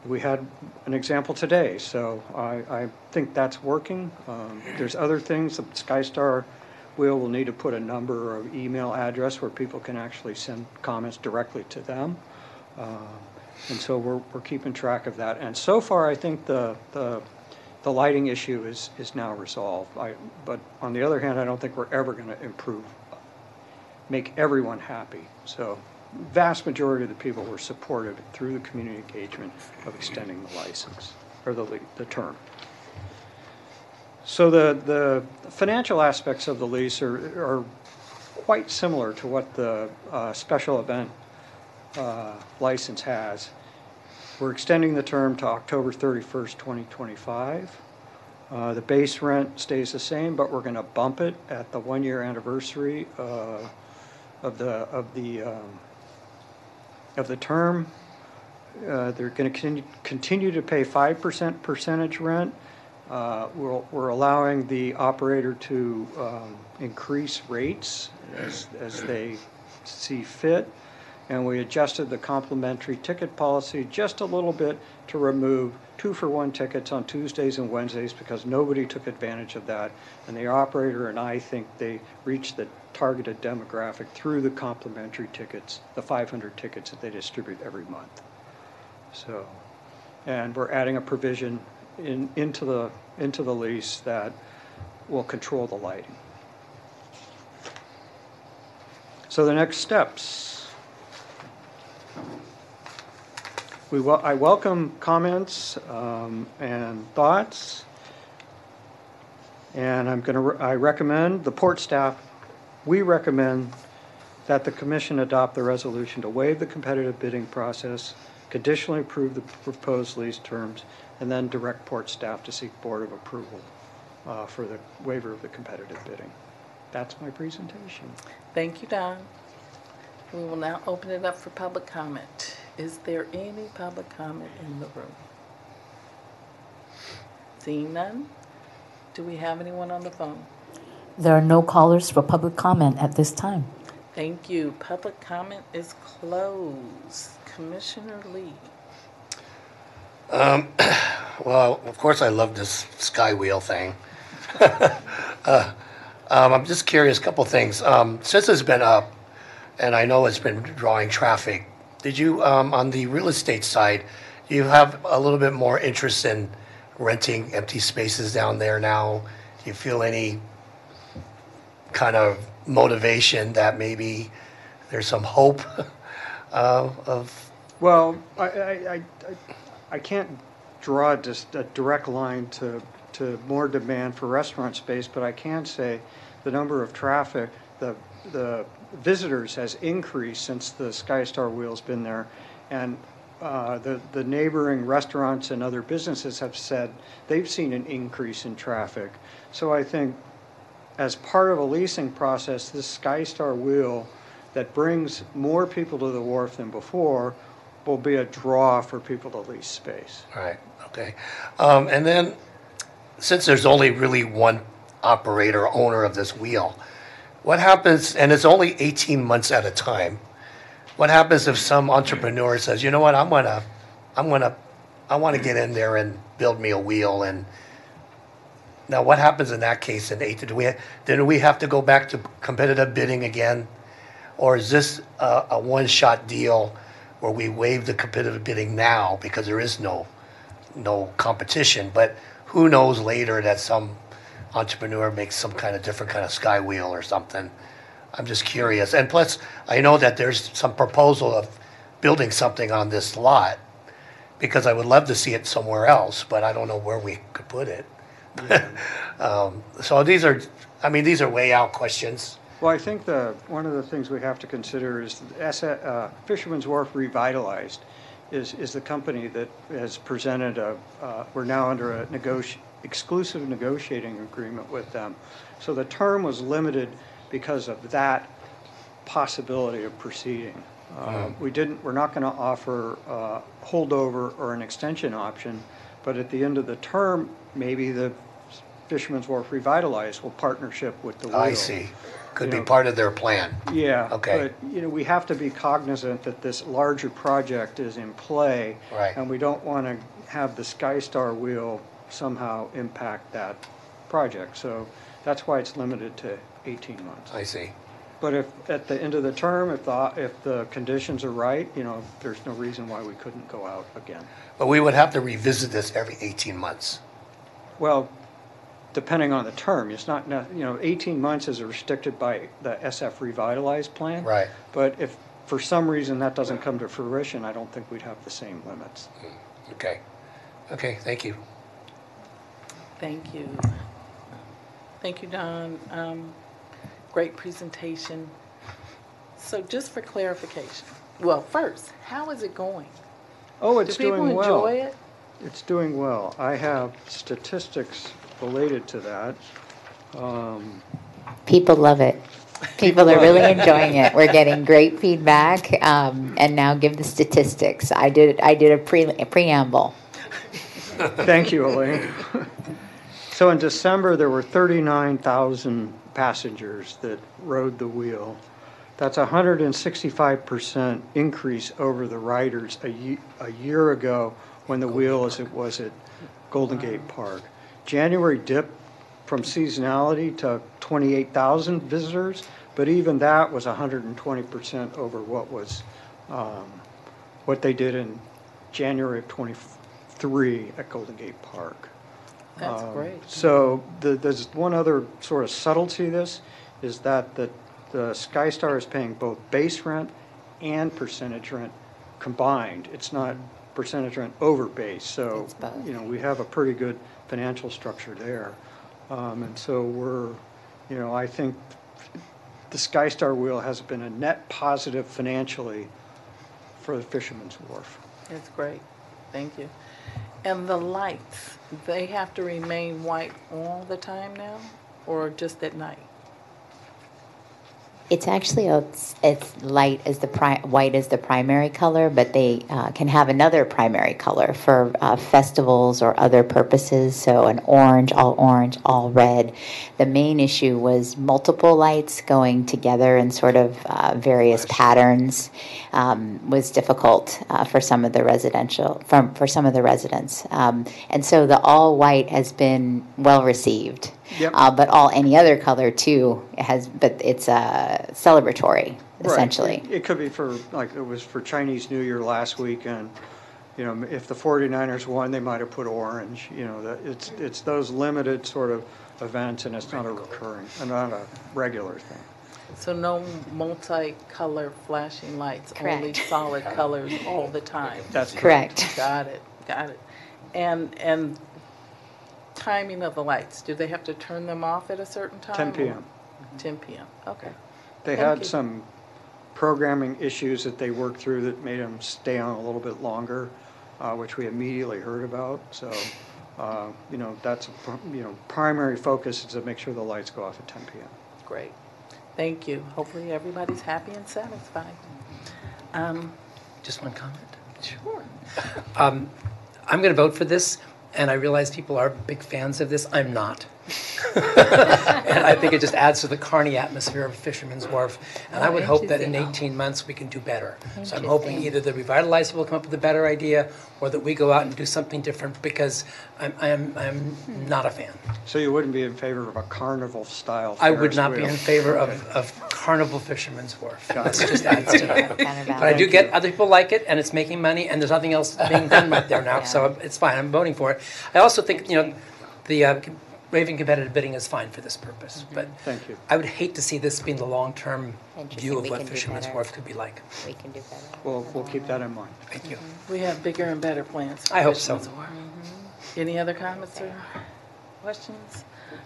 we had an example today, so I, I think that's working. Um, There's other things, the SkyStar wheel will need to put a number or email address where people can actually send comments directly to them. Um, And so we're, we're keeping track of that. And so far, I think the, the, the lighting issue is, is now resolved. I, but on the other hand, I don't think we're ever going to improve, make everyone happy. So vast majority of the people were supportive through the community engagement of extending the license, or the, the term. So the, the financial aspects of the lease are, are quite similar to what the uh, special event uh, license has. We're extending the term to October 31st, 2025. Uh, The base rent stays the same, but we're going to bump it at the one-year anniversary uh, of the, of the, um, of the term. Uh, They're going to continue to pay 5% percentage rent. Uh, We're we're allowing the operator to um, increase rates as as they see fit. And we adjusted the complimentary ticket policy just a little bit to remove two-for-one tickets on Tuesdays and Wednesdays because nobody took advantage of that. And the operator and I think they reached the targeted demographic through the complimentary tickets, the 500 tickets that they distribute every month. So, and we're adding a provision in, into the, into the lease that will control the lighting. So the next steps. We, wel- I welcome comments um, and thoughts. And I'm going to, I recommend, the port staff, we recommend that the commission adopt the resolution to waive the competitive bidding process, conditionally approve the proposed lease terms, and then direct port staff to seek board of approval uh, for the waiver of the competitive bidding. That's my presentation. Thank you, Don. We will now open it up for public comment. Is there any public comment in the room? Seeing none? Do we have anyone on the phone? There are no callers for public comment at this time. Thank you. Public comment is closed. Commissioner Lee. Um, well, of course, I love this sky wheel thing. uh, um, I'm just curious, a couple things. Um, since it's been up, and I know it's been drawing traffic, did you, um, on the real estate side, you have a little bit more interest in renting empty spaces down there now? Do you feel any kind of motivation that maybe there's some hope uh, of? Well, I, I, I, I- I can't draw just a direct line to, to more demand for restaurant space, but I can say the number of traffic, the, the visitors has increased since the SkyStar Wheel's been there. And uh, the, the neighboring restaurants and other businesses have said they've seen an increase in traffic. So I think as part of a leasing process, this SkyStar wheel that brings more people to the wharf than before will be a draw for people to lease space. Right, okay. Um, and then, since there's only really one operator, owner of this wheel, what happens, and it's only 18 months at a time, what happens if some entrepreneur says, you know what, I'm gonna, I'm gonna, I wanna get in there and build me a wheel and, now what happens in that case in eight, do we, then we have to go back to competitive bidding again? Or is this a, a one-shot deal where we waive the competitive bidding now because there is no, no competition? But who knows later that some entrepreneur makes some kind of different kind of sky wheel or something? I'm just curious. And plus, I know that there's some proposal of building something on this lot because I would love to see it somewhere else, but I don't know where we could put it. um, so these are, I mean, these are way out questions. Well, I think the, one of the things we have to consider is the uh, Fisherman's Wharf Revitalized is, is the company that has presented a, uh, we're now under a negoti, exclusive negotiating agreement with them. So the term was limited because of that possibility of proceeding. Uh, We didn't, we're not going to offer uh, holdover or an extension option, but at the end of the term, maybe the Fisherman's Wharf Revitalized will partnership with the. I see. Could be know, part of their plan. yeah. Okay. But, you know, we have to be cognizant that this larger project is in play. Right. And we don't want to have the SkyStar wheel somehow impact that project. So that's why it's limited to 18 months. I see. But if, at the end of the term, if the, if the conditions are right, you know, there's no reason why we couldn't go out again. But we would have to revisit this every 18 months. Well, depending on the term, it's not, you know, 18 months is restricted by the SF revitalized plan. Right. But if for some reason that doesn't come to fruition, I don't think we'd have the same limits. Hmm. Okay. Okay, thank you. Thank you. Thank you, Don. Um, Great presentation. So just for clarification, well, first, how is it going? Oh, it's doing Do people well. enjoy it? It's doing well. I have statistics related to that. Um, People love it. People are really enjoying it. We're getting great feedback. Um, and now give the statistics. I did. I did a, pre, a preamble. Thank you, Elaine. So in December, there were 39,000 passengers that rode the wheel. That's a 165% increase over the riders a a year ago when the wheel as it was at Golden Gate Park. January dip from seasonality to 28,000 visitors, but even that was 120% over what was, um, what they did in January of '23 at Golden Gate Park. That's Um, great. So the, there's one other sort of subtlety to this, is that the, the SkyStar is paying both base rent and percentage rent combined. It's not percentage rent over base, so, It's both. you know, we have a pretty good financial structure there. Um, and so we're, you know, I think the SkyStar wheel has been a net positive financially for the Fisherman's Wharf. That's great. Thank you. And the lights, they have to remain white all the time now, or just at night? It's actually, it's, it's light as the pri- white as the primary color, but they uh, can have another primary color for uh, festivals or other purposes. So an orange, all orange, all red. The main issue was multiple lights going together in sort of uh, various patterns um, was difficult uh, for some of the residential, from, for some of the residents. Um, and so the all white has been well received. Yep. Uh, but all any other color too it has, but it's uh, celebratory Right. essentially. It- It could be for, like, it was for Chinese New Year last weekend. You know, if the 49ers won, they might have put orange, you know, that, it's, it's those limited sort of events and it's not a recurring, uh, not a regular thing. So no multi-color flashing lights, only solid colors all the time? That's Correct. Got it, got it. And, and timing of the lights, do they have to turn them off at a certain time? 10 PM. 10 PM, okay. They Thank had you. some programming issues that they worked through that made them stay on a little bit longer, uh, which we immediately heard about. So, uh, you know, that's, a pr- you know, primary focus is to make sure the lights go off at 10 PM. Great. Thank you. Hopefully, everybody's happy and satisfied. Um, Just one comment. Sure. Um, I'm going to vote for this, and I realize people are big fans of this. I'm not. and I think it just adds to the carny atmosphere of Fisherman's Wharf. And I would hope that in 18 months we can do better. So I'm hoping either the revitalizer will come up with a better idea, or that we go out and do something different because I'm I'm I'm not a fan. So you wouldn't be in favor of a carnival-style I would Ferris not be wheel? in favor of, of Carnival Fisherman's Wharf. Got This it. just adds to that. But I do get other people like it, and it's making money, and there's nothing else being done right there now, so it's fine. I'm voting for it. I also think you know, the uh, com- waiving competitive bidding is fine for this purpose, but Thank you. I would hate to see this being the long-term Interesting. view of We what can do Fisherman's better. Wharf could be like. We can do better. We'll, we'll keep that in mind. Thank you. We have bigger and better plans. I hope so. Fisherman's Wharf. Any other comments or questions?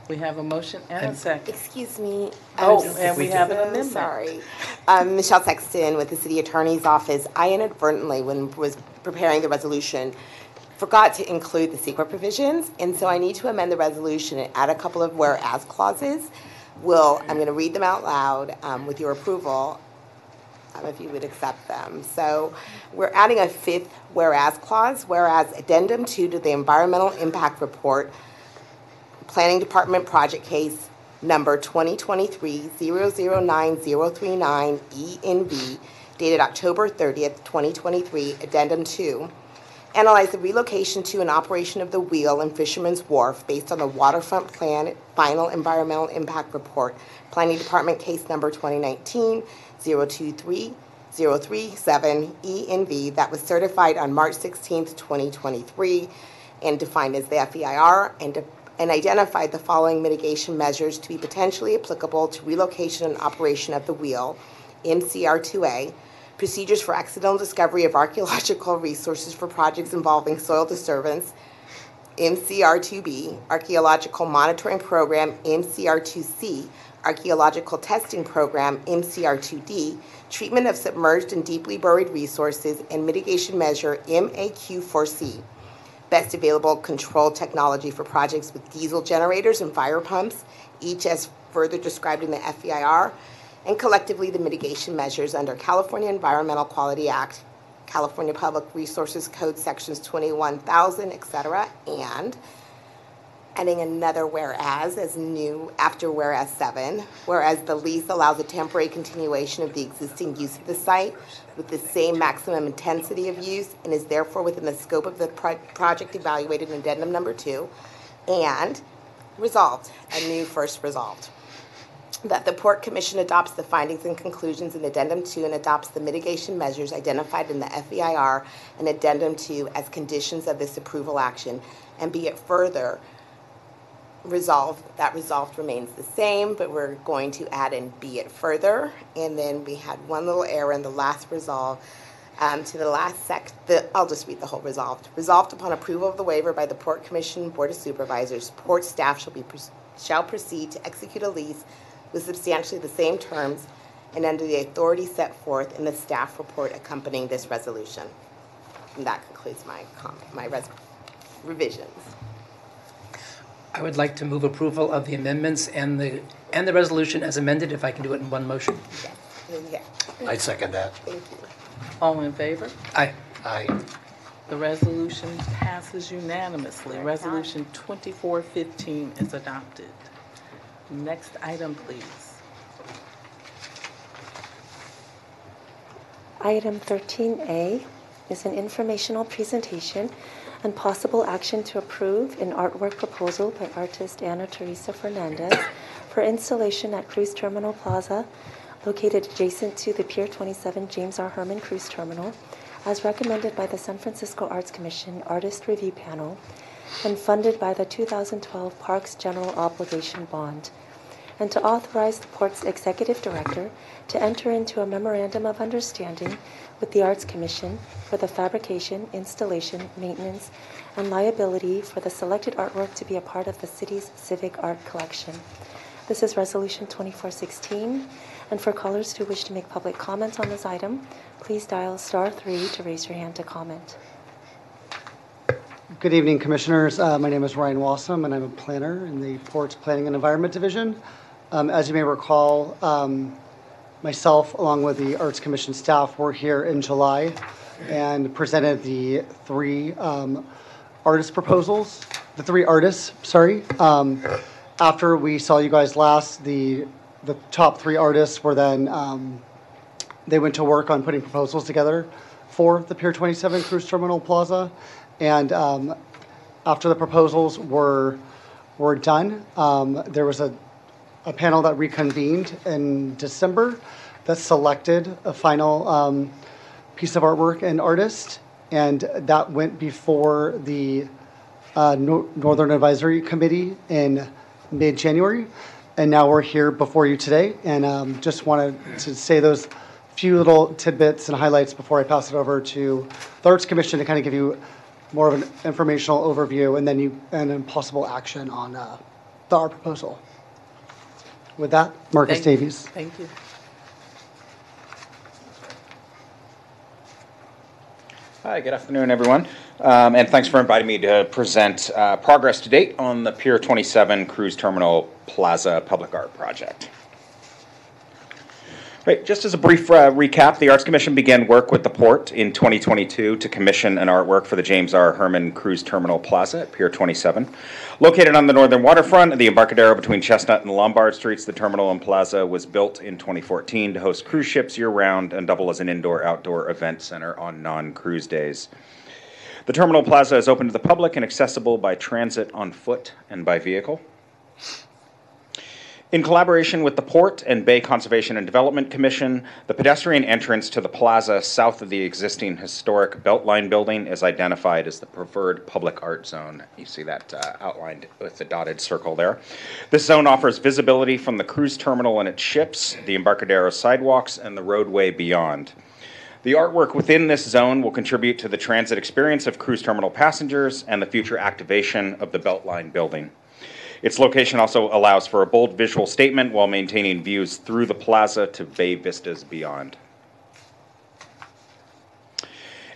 We have a motion and a second. Excuse me. Oh, I'm and we have an so amendment. Sorry. Um, Michelle Sexton with the City Attorney's Office. I inadvertently, when was preparing the resolution, forgot to include the CEQA provisions, and so I need to amend the resolution and add a couple of whereas clauses. Will, I'm going to read them out loud um, with your approval, um, if you would accept them. So we're adding a fifth whereas clause, whereas addendum two to the environmental impact report Planning Department project case number 2023-009039 ENV dated October 30th, 2023, addendum 2. Analyze the relocation to and operation of the wheel and Fisherman's Wharf based on the waterfront plan final environmental impact report. Planning Department case number 2019-023 037 ENV that was certified on March 16, 2023, and defined as the FEIR, and, de- and identified the following mitigation measures to be potentially applicable to relocation and operation of the wheel, MCR2A, procedures for accidental discovery of archaeological resources for projects involving soil disturbance, MCR2B, Archaeological Monitoring Program, MCR2C, Archaeological Testing Program, MCR2D, Treatment of Submerged and Deeply Buried Resources, and Mitigation Measure, MAQ4C. Best available control technology for projects with diesel generators and fire pumps, each as further described in the FEIR, and collectively the mitigation measures under California Environmental Quality Act, California Public Resources Code Sections 21,000, et cetera, and adding another whereas as new after whereas seven, whereas the lease allows a temporary continuation of the existing use of the site with the same maximum intensity of use and is therefore within the scope of the pro- project evaluated in addendum number two. And resolved, a new first resolved. That the Port Commission adopts the findings and conclusions in Addendum 2 and adopts the mitigation measures identified in the FEIR and Addendum 2 as conditions of this approval action. And be it further resolved, that resolved remains the same, but we're going to add in be it further. And then we had one little error in the last resolve. Um, to the last sec, the, I'll just read the whole resolved. Resolved upon approval of the waiver by the Port Commission Board of Supervisors, Port staff shall be, shall proceed to execute a lease with substantially the same terms and under the authority set forth in the staff report accompanying this resolution. And that concludes my comment, my res- revisions. I would like to move approval of the amendments and the, and the resolution as amended, if I can do it in one motion. Yeah, I second that. thank you. All in favor? Aye. Aye. The resolution passes unanimously. Resolution 2415 is adopted. Next item, please. Item 13A is an informational presentation and possible action to approve an artwork proposal by artist Ana Teresa Fernandez for installation at Cruise Terminal Plaza, located adjacent to the Pier 27 James R. Herman Cruise Terminal, as recommended by the San Francisco Arts Commission Artist Review Panel and funded by the 2012 Parks General Obligation Bond and to authorize the Port's Executive Director to enter into a memorandum of understanding with the Arts Commission for the fabrication, installation, maintenance, and liability for the selected artwork to be a part of the city's civic art collection. This is Resolution 2416, and for callers who wish to make public comment on this item, please dial star three to raise your hand to comment. Good evening, Commissioners. Uh, My name is Ryan Wassam, and I'm a planner in the Ports Planning and Environment Division. Um, As you may recall, um, myself, along with the Arts Commission staff, were here in July and presented the three um, artist proposals, the three artists, sorry. Um, After we saw you guys last, the, the top three artists were then um, they went to work on putting proposals together for the Pier 27 Cruise Terminal Plaza. And um, after the proposals were, were done, um, there was a, a panel that reconvened in December that selected a final um, piece of artwork and artist. And that went before the uh, Nor- Northern Advisory Committee in mid-January. And now we're here before you today. And um, just wanted to say those few little tidbits and highlights before I pass it over to the Arts Commission to kind of give you more of an informational overview and then you, and then possible action on uh, the art proposal. With that, Marcus Thank- Davies. Thank you. Hi, good afternoon, everyone, Um, and thanks for inviting me to present uh, progress to date on the Pier 27 Cruise Terminal Plaza Public Art Project. Right, just as a brief uh, recap, the Arts Commission began work with the port in 2022 to commission an artwork for the James R. Herman Cruise Terminal Plaza at Pier 27. Located on the northern waterfront the Embarcadero between Chestnut and Lombard Streets, the terminal and plaza was built in 2014 to host cruise ships year-round and double as an indoor-outdoor event center on non-cruise days. The terminal plaza is open to the public and accessible by transit on foot and by vehicle. In collaboration with the Port and Bay Conservation and Development Commission, the pedestrian entrance to the plaza south of the existing historic Beltline building is identified as the preferred public art zone. You see that uh, outlined with the dotted circle there. This zone offers visibility from the cruise terminal and its ships, the Embarcadero sidewalks, and the roadway beyond. The artwork within this zone will contribute to the transit experience of cruise terminal passengers and the future activation of the Beltline building. Its location also allows for a bold visual statement while maintaining views through the plaza to bay vistas beyond.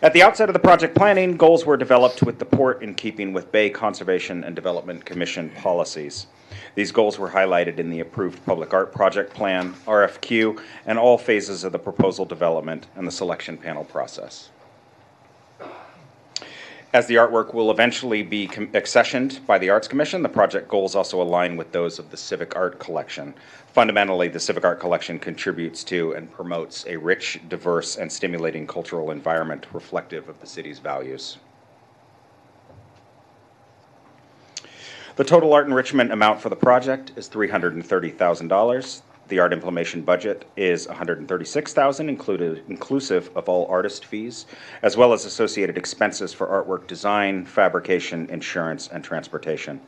At the outset of the project planning, goals were developed with the port in keeping with Bay Conservation and Development Commission policies. These goals were highlighted in the approved public art project plan, RFQ, and all phases of the proposal development and the selection panel process. As the artwork will eventually be accessioned by the Arts Commission, the project goals also align with those of the Civic Art Collection. Fundamentally, the Civic Art Collection contributes to and promotes a rich, diverse, and stimulating cultural environment reflective of the city's values. The total art enrichment amount for the project is $330,000. The art implementation budget is $136,000, included, inclusive of all artist fees, as well as associated expenses for artwork design, fabrication, insurance, and transportation.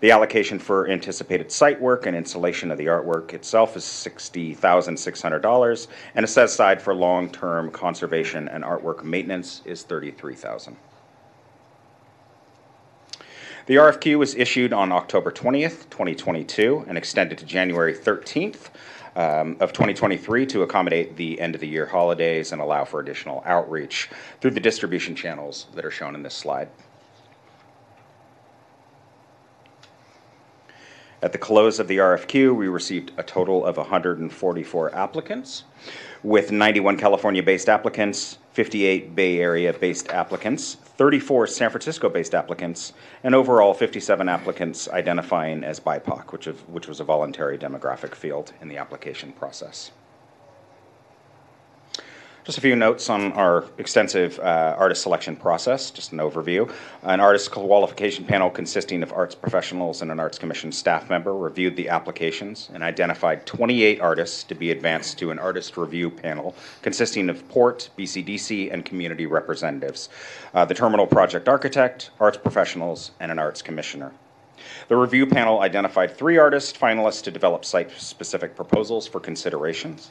The allocation for anticipated site work and installation of the artwork itself is $60,600, and a set aside for long-term conservation and artwork maintenance is $33,000. The RFQ was issued on October 20th, 2022, and extended to January 13th um, of 2023 to accommodate the end-of-the-year holidays and allow for additional outreach through the distribution channels that are shown in this slide. At the close of the RFQ, we received a total of 144 applicants, with 91 California-based applicants, 58 Bay Area-based applicants, 34 San Francisco-based applicants, and overall 57 applicants identifying as BIPOC, which, of, which was a voluntary demographic field in the application process. Just a few notes on our extensive uh, artist selection process, just an overview. An artist qualification panel consisting of arts professionals and an Arts Commission staff member reviewed the applications and identified 28 artists to be advanced to an artist review panel consisting of Port, BCDC, and community representatives, uh, the terminal project architect, arts professionals, and an arts commissioner. The review panel identified three artist finalists to develop site specific proposals for considerations.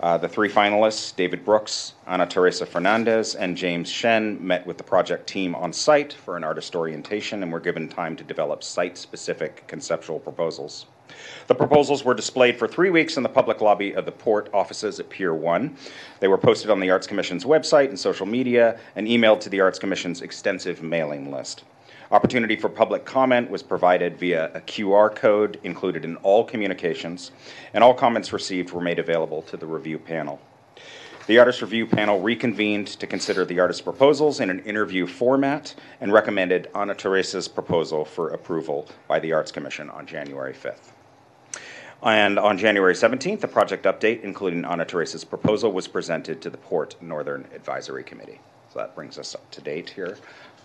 Uh, the three finalists, David Brooks, Ana Teresa Fernandez, and James Shen, met with the project team on site for an artist orientation and were given time to develop site specific conceptual proposals. The proposals were displayed for three weeks in the public lobby of the port offices at Pier 1. They were posted on the Arts Commission's website and social media and emailed to the Arts Commission's extensive mailing list. Opportunity for public comment was provided via a QR code included in all communications, and all comments received were made available to the review panel. The artist review panel reconvened to consider the artist's proposals in an interview format and recommended Ana Teresa's proposal for approval by the Arts Commission on January 5th. And on January 17th, a project update, including Ana Teresa's proposal, was presented to the Port Northern Advisory Committee. So that brings us up to date here.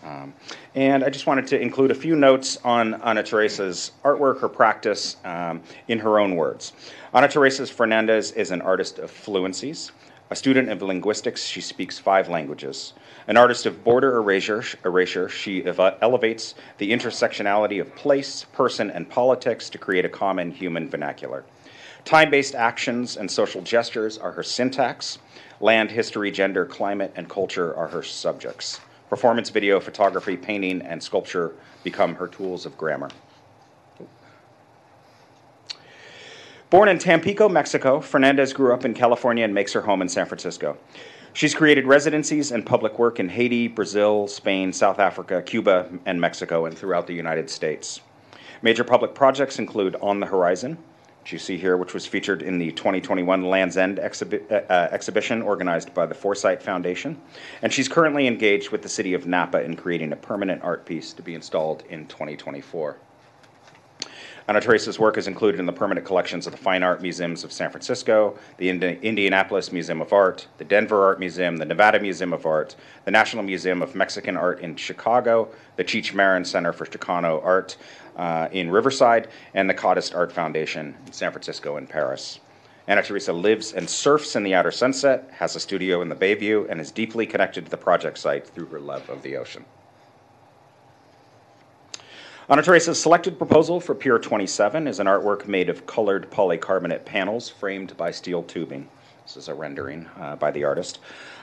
Um, and I just wanted to include a few notes on Ana Teresa's artwork, her practice, um, in her own words. Ana Teresa Fernandez is an artist of fluencies. A student of linguistics, she speaks five languages. An artist of border erasure, erasure she ev- elevates the intersectionality of place, person, and politics to create a common human vernacular. Time based actions and social gestures are her syntax. Land, history, gender, climate, and culture are her subjects. Performance video, photography, painting, and sculpture become her tools of grammar. Born in Tampico, Mexico, Fernandez grew up in California and makes her home in San Francisco. She's created residencies and public work in Haiti, Brazil, Spain, South Africa, Cuba, and Mexico, and throughout the United States. Major public projects include On the Horizon, which you see here, which was featured in the 2021 Land's End exhibi- uh, uh, exhibition organized by the FOR-SITE Foundation. And she's currently engaged with the city of Napa in creating a permanent art piece to be installed in 2024. Ana Teresa's work is included in the permanent collections of the Fine Art Museums of San Francisco, the Indi- Indianapolis Museum of Art, the Denver Art Museum, the Nevada Museum of Art, the National Museum of Mexican Art in Chicago, the Cheech Marin Center for Chicano Art uh, in Riverside, and the Kadist Art Foundation in San Francisco and Paris. Ana Teresa lives and surfs in the outer sunset, has a studio in the Bayview, and is deeply connected to the project site through her love of the ocean. Ana selected proposal for Pier 27 is an artwork made of colored polycarbonate panels framed by steel tubing. This is a rendering uh, by the artist.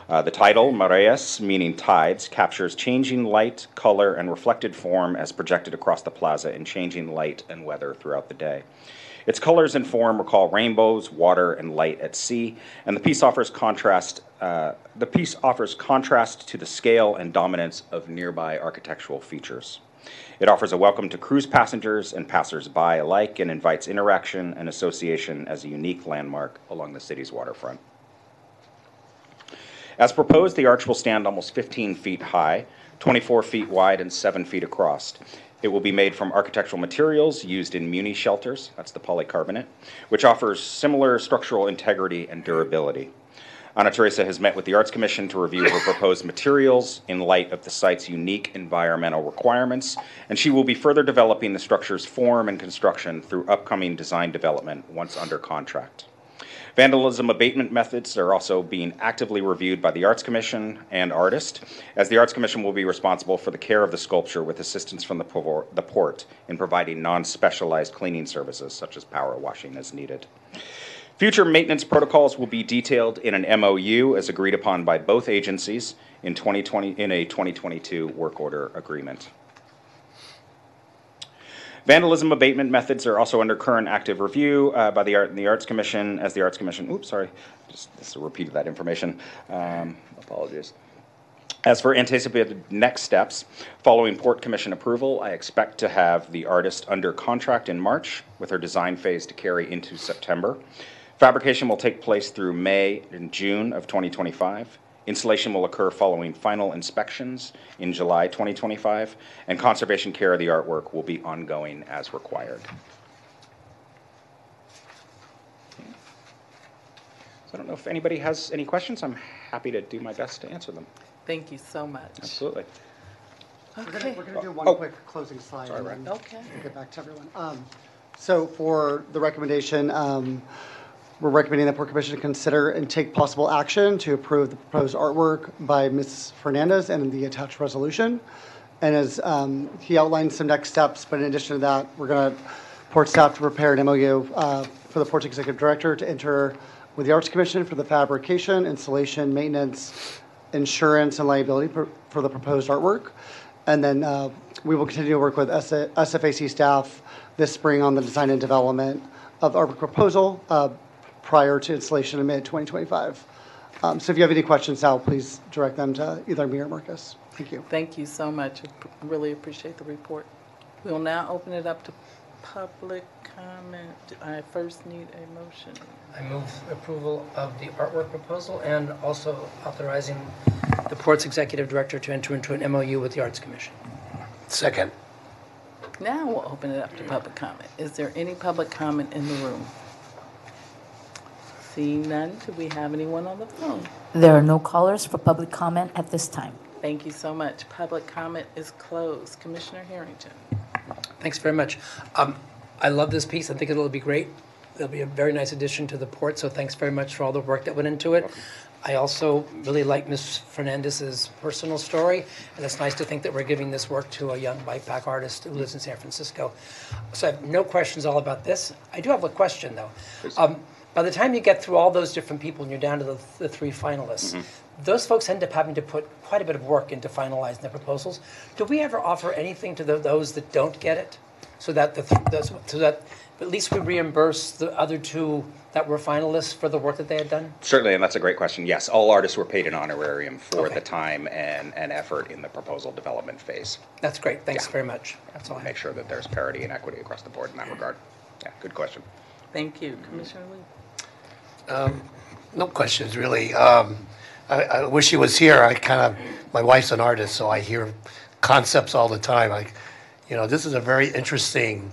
Uh, the title, Mareas, meaning tides, captures changing light, color, and reflected form as projected across the plaza in changing light and weather throughout the day. Its colors and form recall rainbows, water, and light at sea, and the piece offers contrast. Uh, the piece offers contrast to the scale and dominance of nearby architectural features. It offers a welcome to cruise passengers and passers-by alike and invites interaction and association as a unique landmark along the city's waterfront. As proposed, the arch will stand almost 15 feet high, 24 feet wide and 7 feet across. It will be made from architectural materials used in muni shelters, that's the polycarbonate, which offers similar structural integrity and durability. Ana Teresa has met with the Arts Commission to review her proposed materials in light of the site's unique environmental requirements, and she will be further developing the structure's form and construction through upcoming design development once under contract. Vandalism abatement methods are also being actively reviewed by the Arts Commission and artist, as the Arts Commission will be responsible for the care of the sculpture with assistance from the port in providing non-specialized cleaning services such as power washing as needed. Future maintenance protocols will be detailed in an MOU as agreed upon by both agencies in 2020, in a 2022 work order agreement. Vandalism abatement methods are also under current active review uh, by the Art, and the Arts Commission, as the Arts Commission, oops, sorry, just, a repeat of that information. Um, apologies. As for anticipated next steps, following Port Commission approval, I expect to have the artist under contract in March with her design phase to carry into September. Fabrication will take place through May and June of 2025. Installation will occur following final inspections in July 2025, and conservation care of the artwork will be ongoing as required. So I don't know if anybody has any questions. I'm happy to do my best to answer them. Thank you so much. Absolutely. We're Okay. gonna, we're gonna do one Oh. quick closing slide. Sorry, and Ryan. then Okay. we'll Get back to everyone. Um, So for the recommendation, um, we're recommending that Port Commission consider and take possible action to approve the proposed artwork by Ms. Fernandez and the attached resolution. And as um, he outlined some next steps, but in addition to that, we're going to, Port staff to prepare an MOU uh, for the Port's Executive Director to enter with the Arts Commission for the fabrication, installation, maintenance, insurance, and liability for the proposed artwork. And then uh, we will continue to work with SFAC staff this spring on the design and development of the artwork proposal uh, prior to installation in mid-2025. Um, So if you have any questions now, please direct them to either me or Marcus. Thank you. Thank you so much. I really appreciate the report. We'll now open it up to public comment. I first need a motion. I move approval of the artwork proposal and also authorizing the Port's Executive Director to enter into an MOU with the Arts Commission. Second. Now we'll open it up to public comment. Is there any public comment in the room? Seeing none, do we have anyone on the phone? There are no callers for public comment at this time. Thank you so much. Public comment is closed. Commissioner Harrington. Thanks very much. Um, I love this piece. I think it'll be great. It'll be a very nice addition to the port, so thanks very much for all the work that went into it. I also really like Ms. Fernandez's personal story, and it's nice to think that we're giving this work to a young BIPOC artist who lives in San Francisco. So I have no questions all about this. I do have a question, though. Um, By the time you get through all those different people and you're down to the, the three finalists, mm-hmm. those folks end up having to put quite a bit of work into finalizing their proposals. Do we ever offer anything to the, those that don't get it? So that the, those- so that at least we reimburse the other two that were finalists for the work that they had done? Certainly, and that's a great question. Yes, all artists were paid an honorarium for Okay. the time and, and effort in the proposal development phase. That's great. Thanks Yeah. very much. That's all I have. Make sure that there's parity and equity across the board in that regard. Yeah, good question. Thank you. Commissioner Lee. No questions, really. Um, I, I wish he was here. I kind of, my wife's an artist, so I hear concepts all the time. Like, you know, this is a very interesting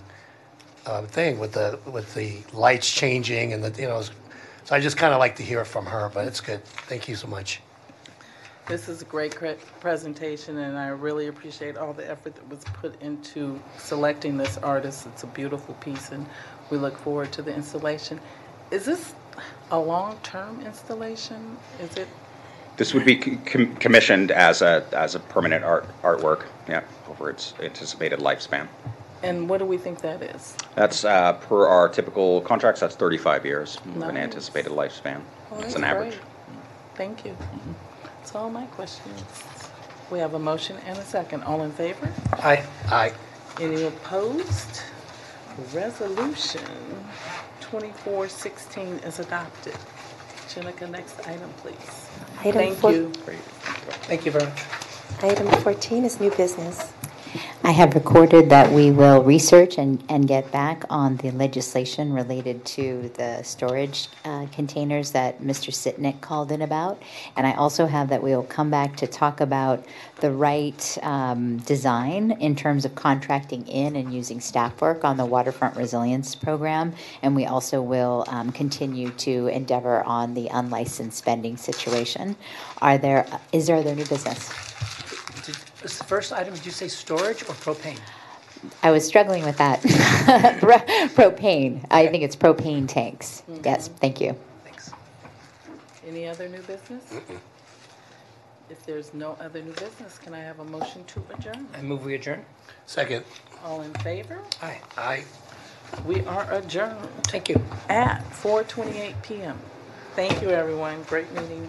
uh, thing with the with the lights changing and the you know. So I just kind of like to hear from her, but it's good. Thank you so much. This is a great presentation, and I really appreciate all the effort that was put into selecting this artist. It's a beautiful piece, and we look forward to the installation. Is this a long-term installation? Is it, This would be com- commissioned as a, as a permanent art, artwork, yeah, over its anticipated lifespan. and what do we think that is? That's, uh, per our typical contracts, that's 35 years of an anticipated lifespan. It's that's an average. great. Thank you. That's all my questions. We have a motion and a second. All in favor? Aye. Aye. Any opposed? Resolution 2416 is adopted. Jenica, next item, please. Item Thank four- you. Great. Thank you very much. Item 14 is new business. I have recorded that we will research and, and get back on the legislation related to the storage uh, containers that Mr. Sittnick called in about. And I also have that we will come back to talk about the right um, design in terms of contracting in and using staff work on the waterfront resilience program. And we also will um, continue to endeavor on the unlicensed spending situation. Are there, is there other new business? Did- Was the first item, did you say storage or propane? I was struggling with that. Pro- propane. I think it's propane tanks. Mm-hmm. Yes, thank you. Thanks. Any other new business? If there's no other new business, can I have a motion to adjourn? I move we adjourn. Second. All in favor? Aye. Aye. We are adjourned Thank you. at 4:28 PM. Thank you, everyone. Great meeting.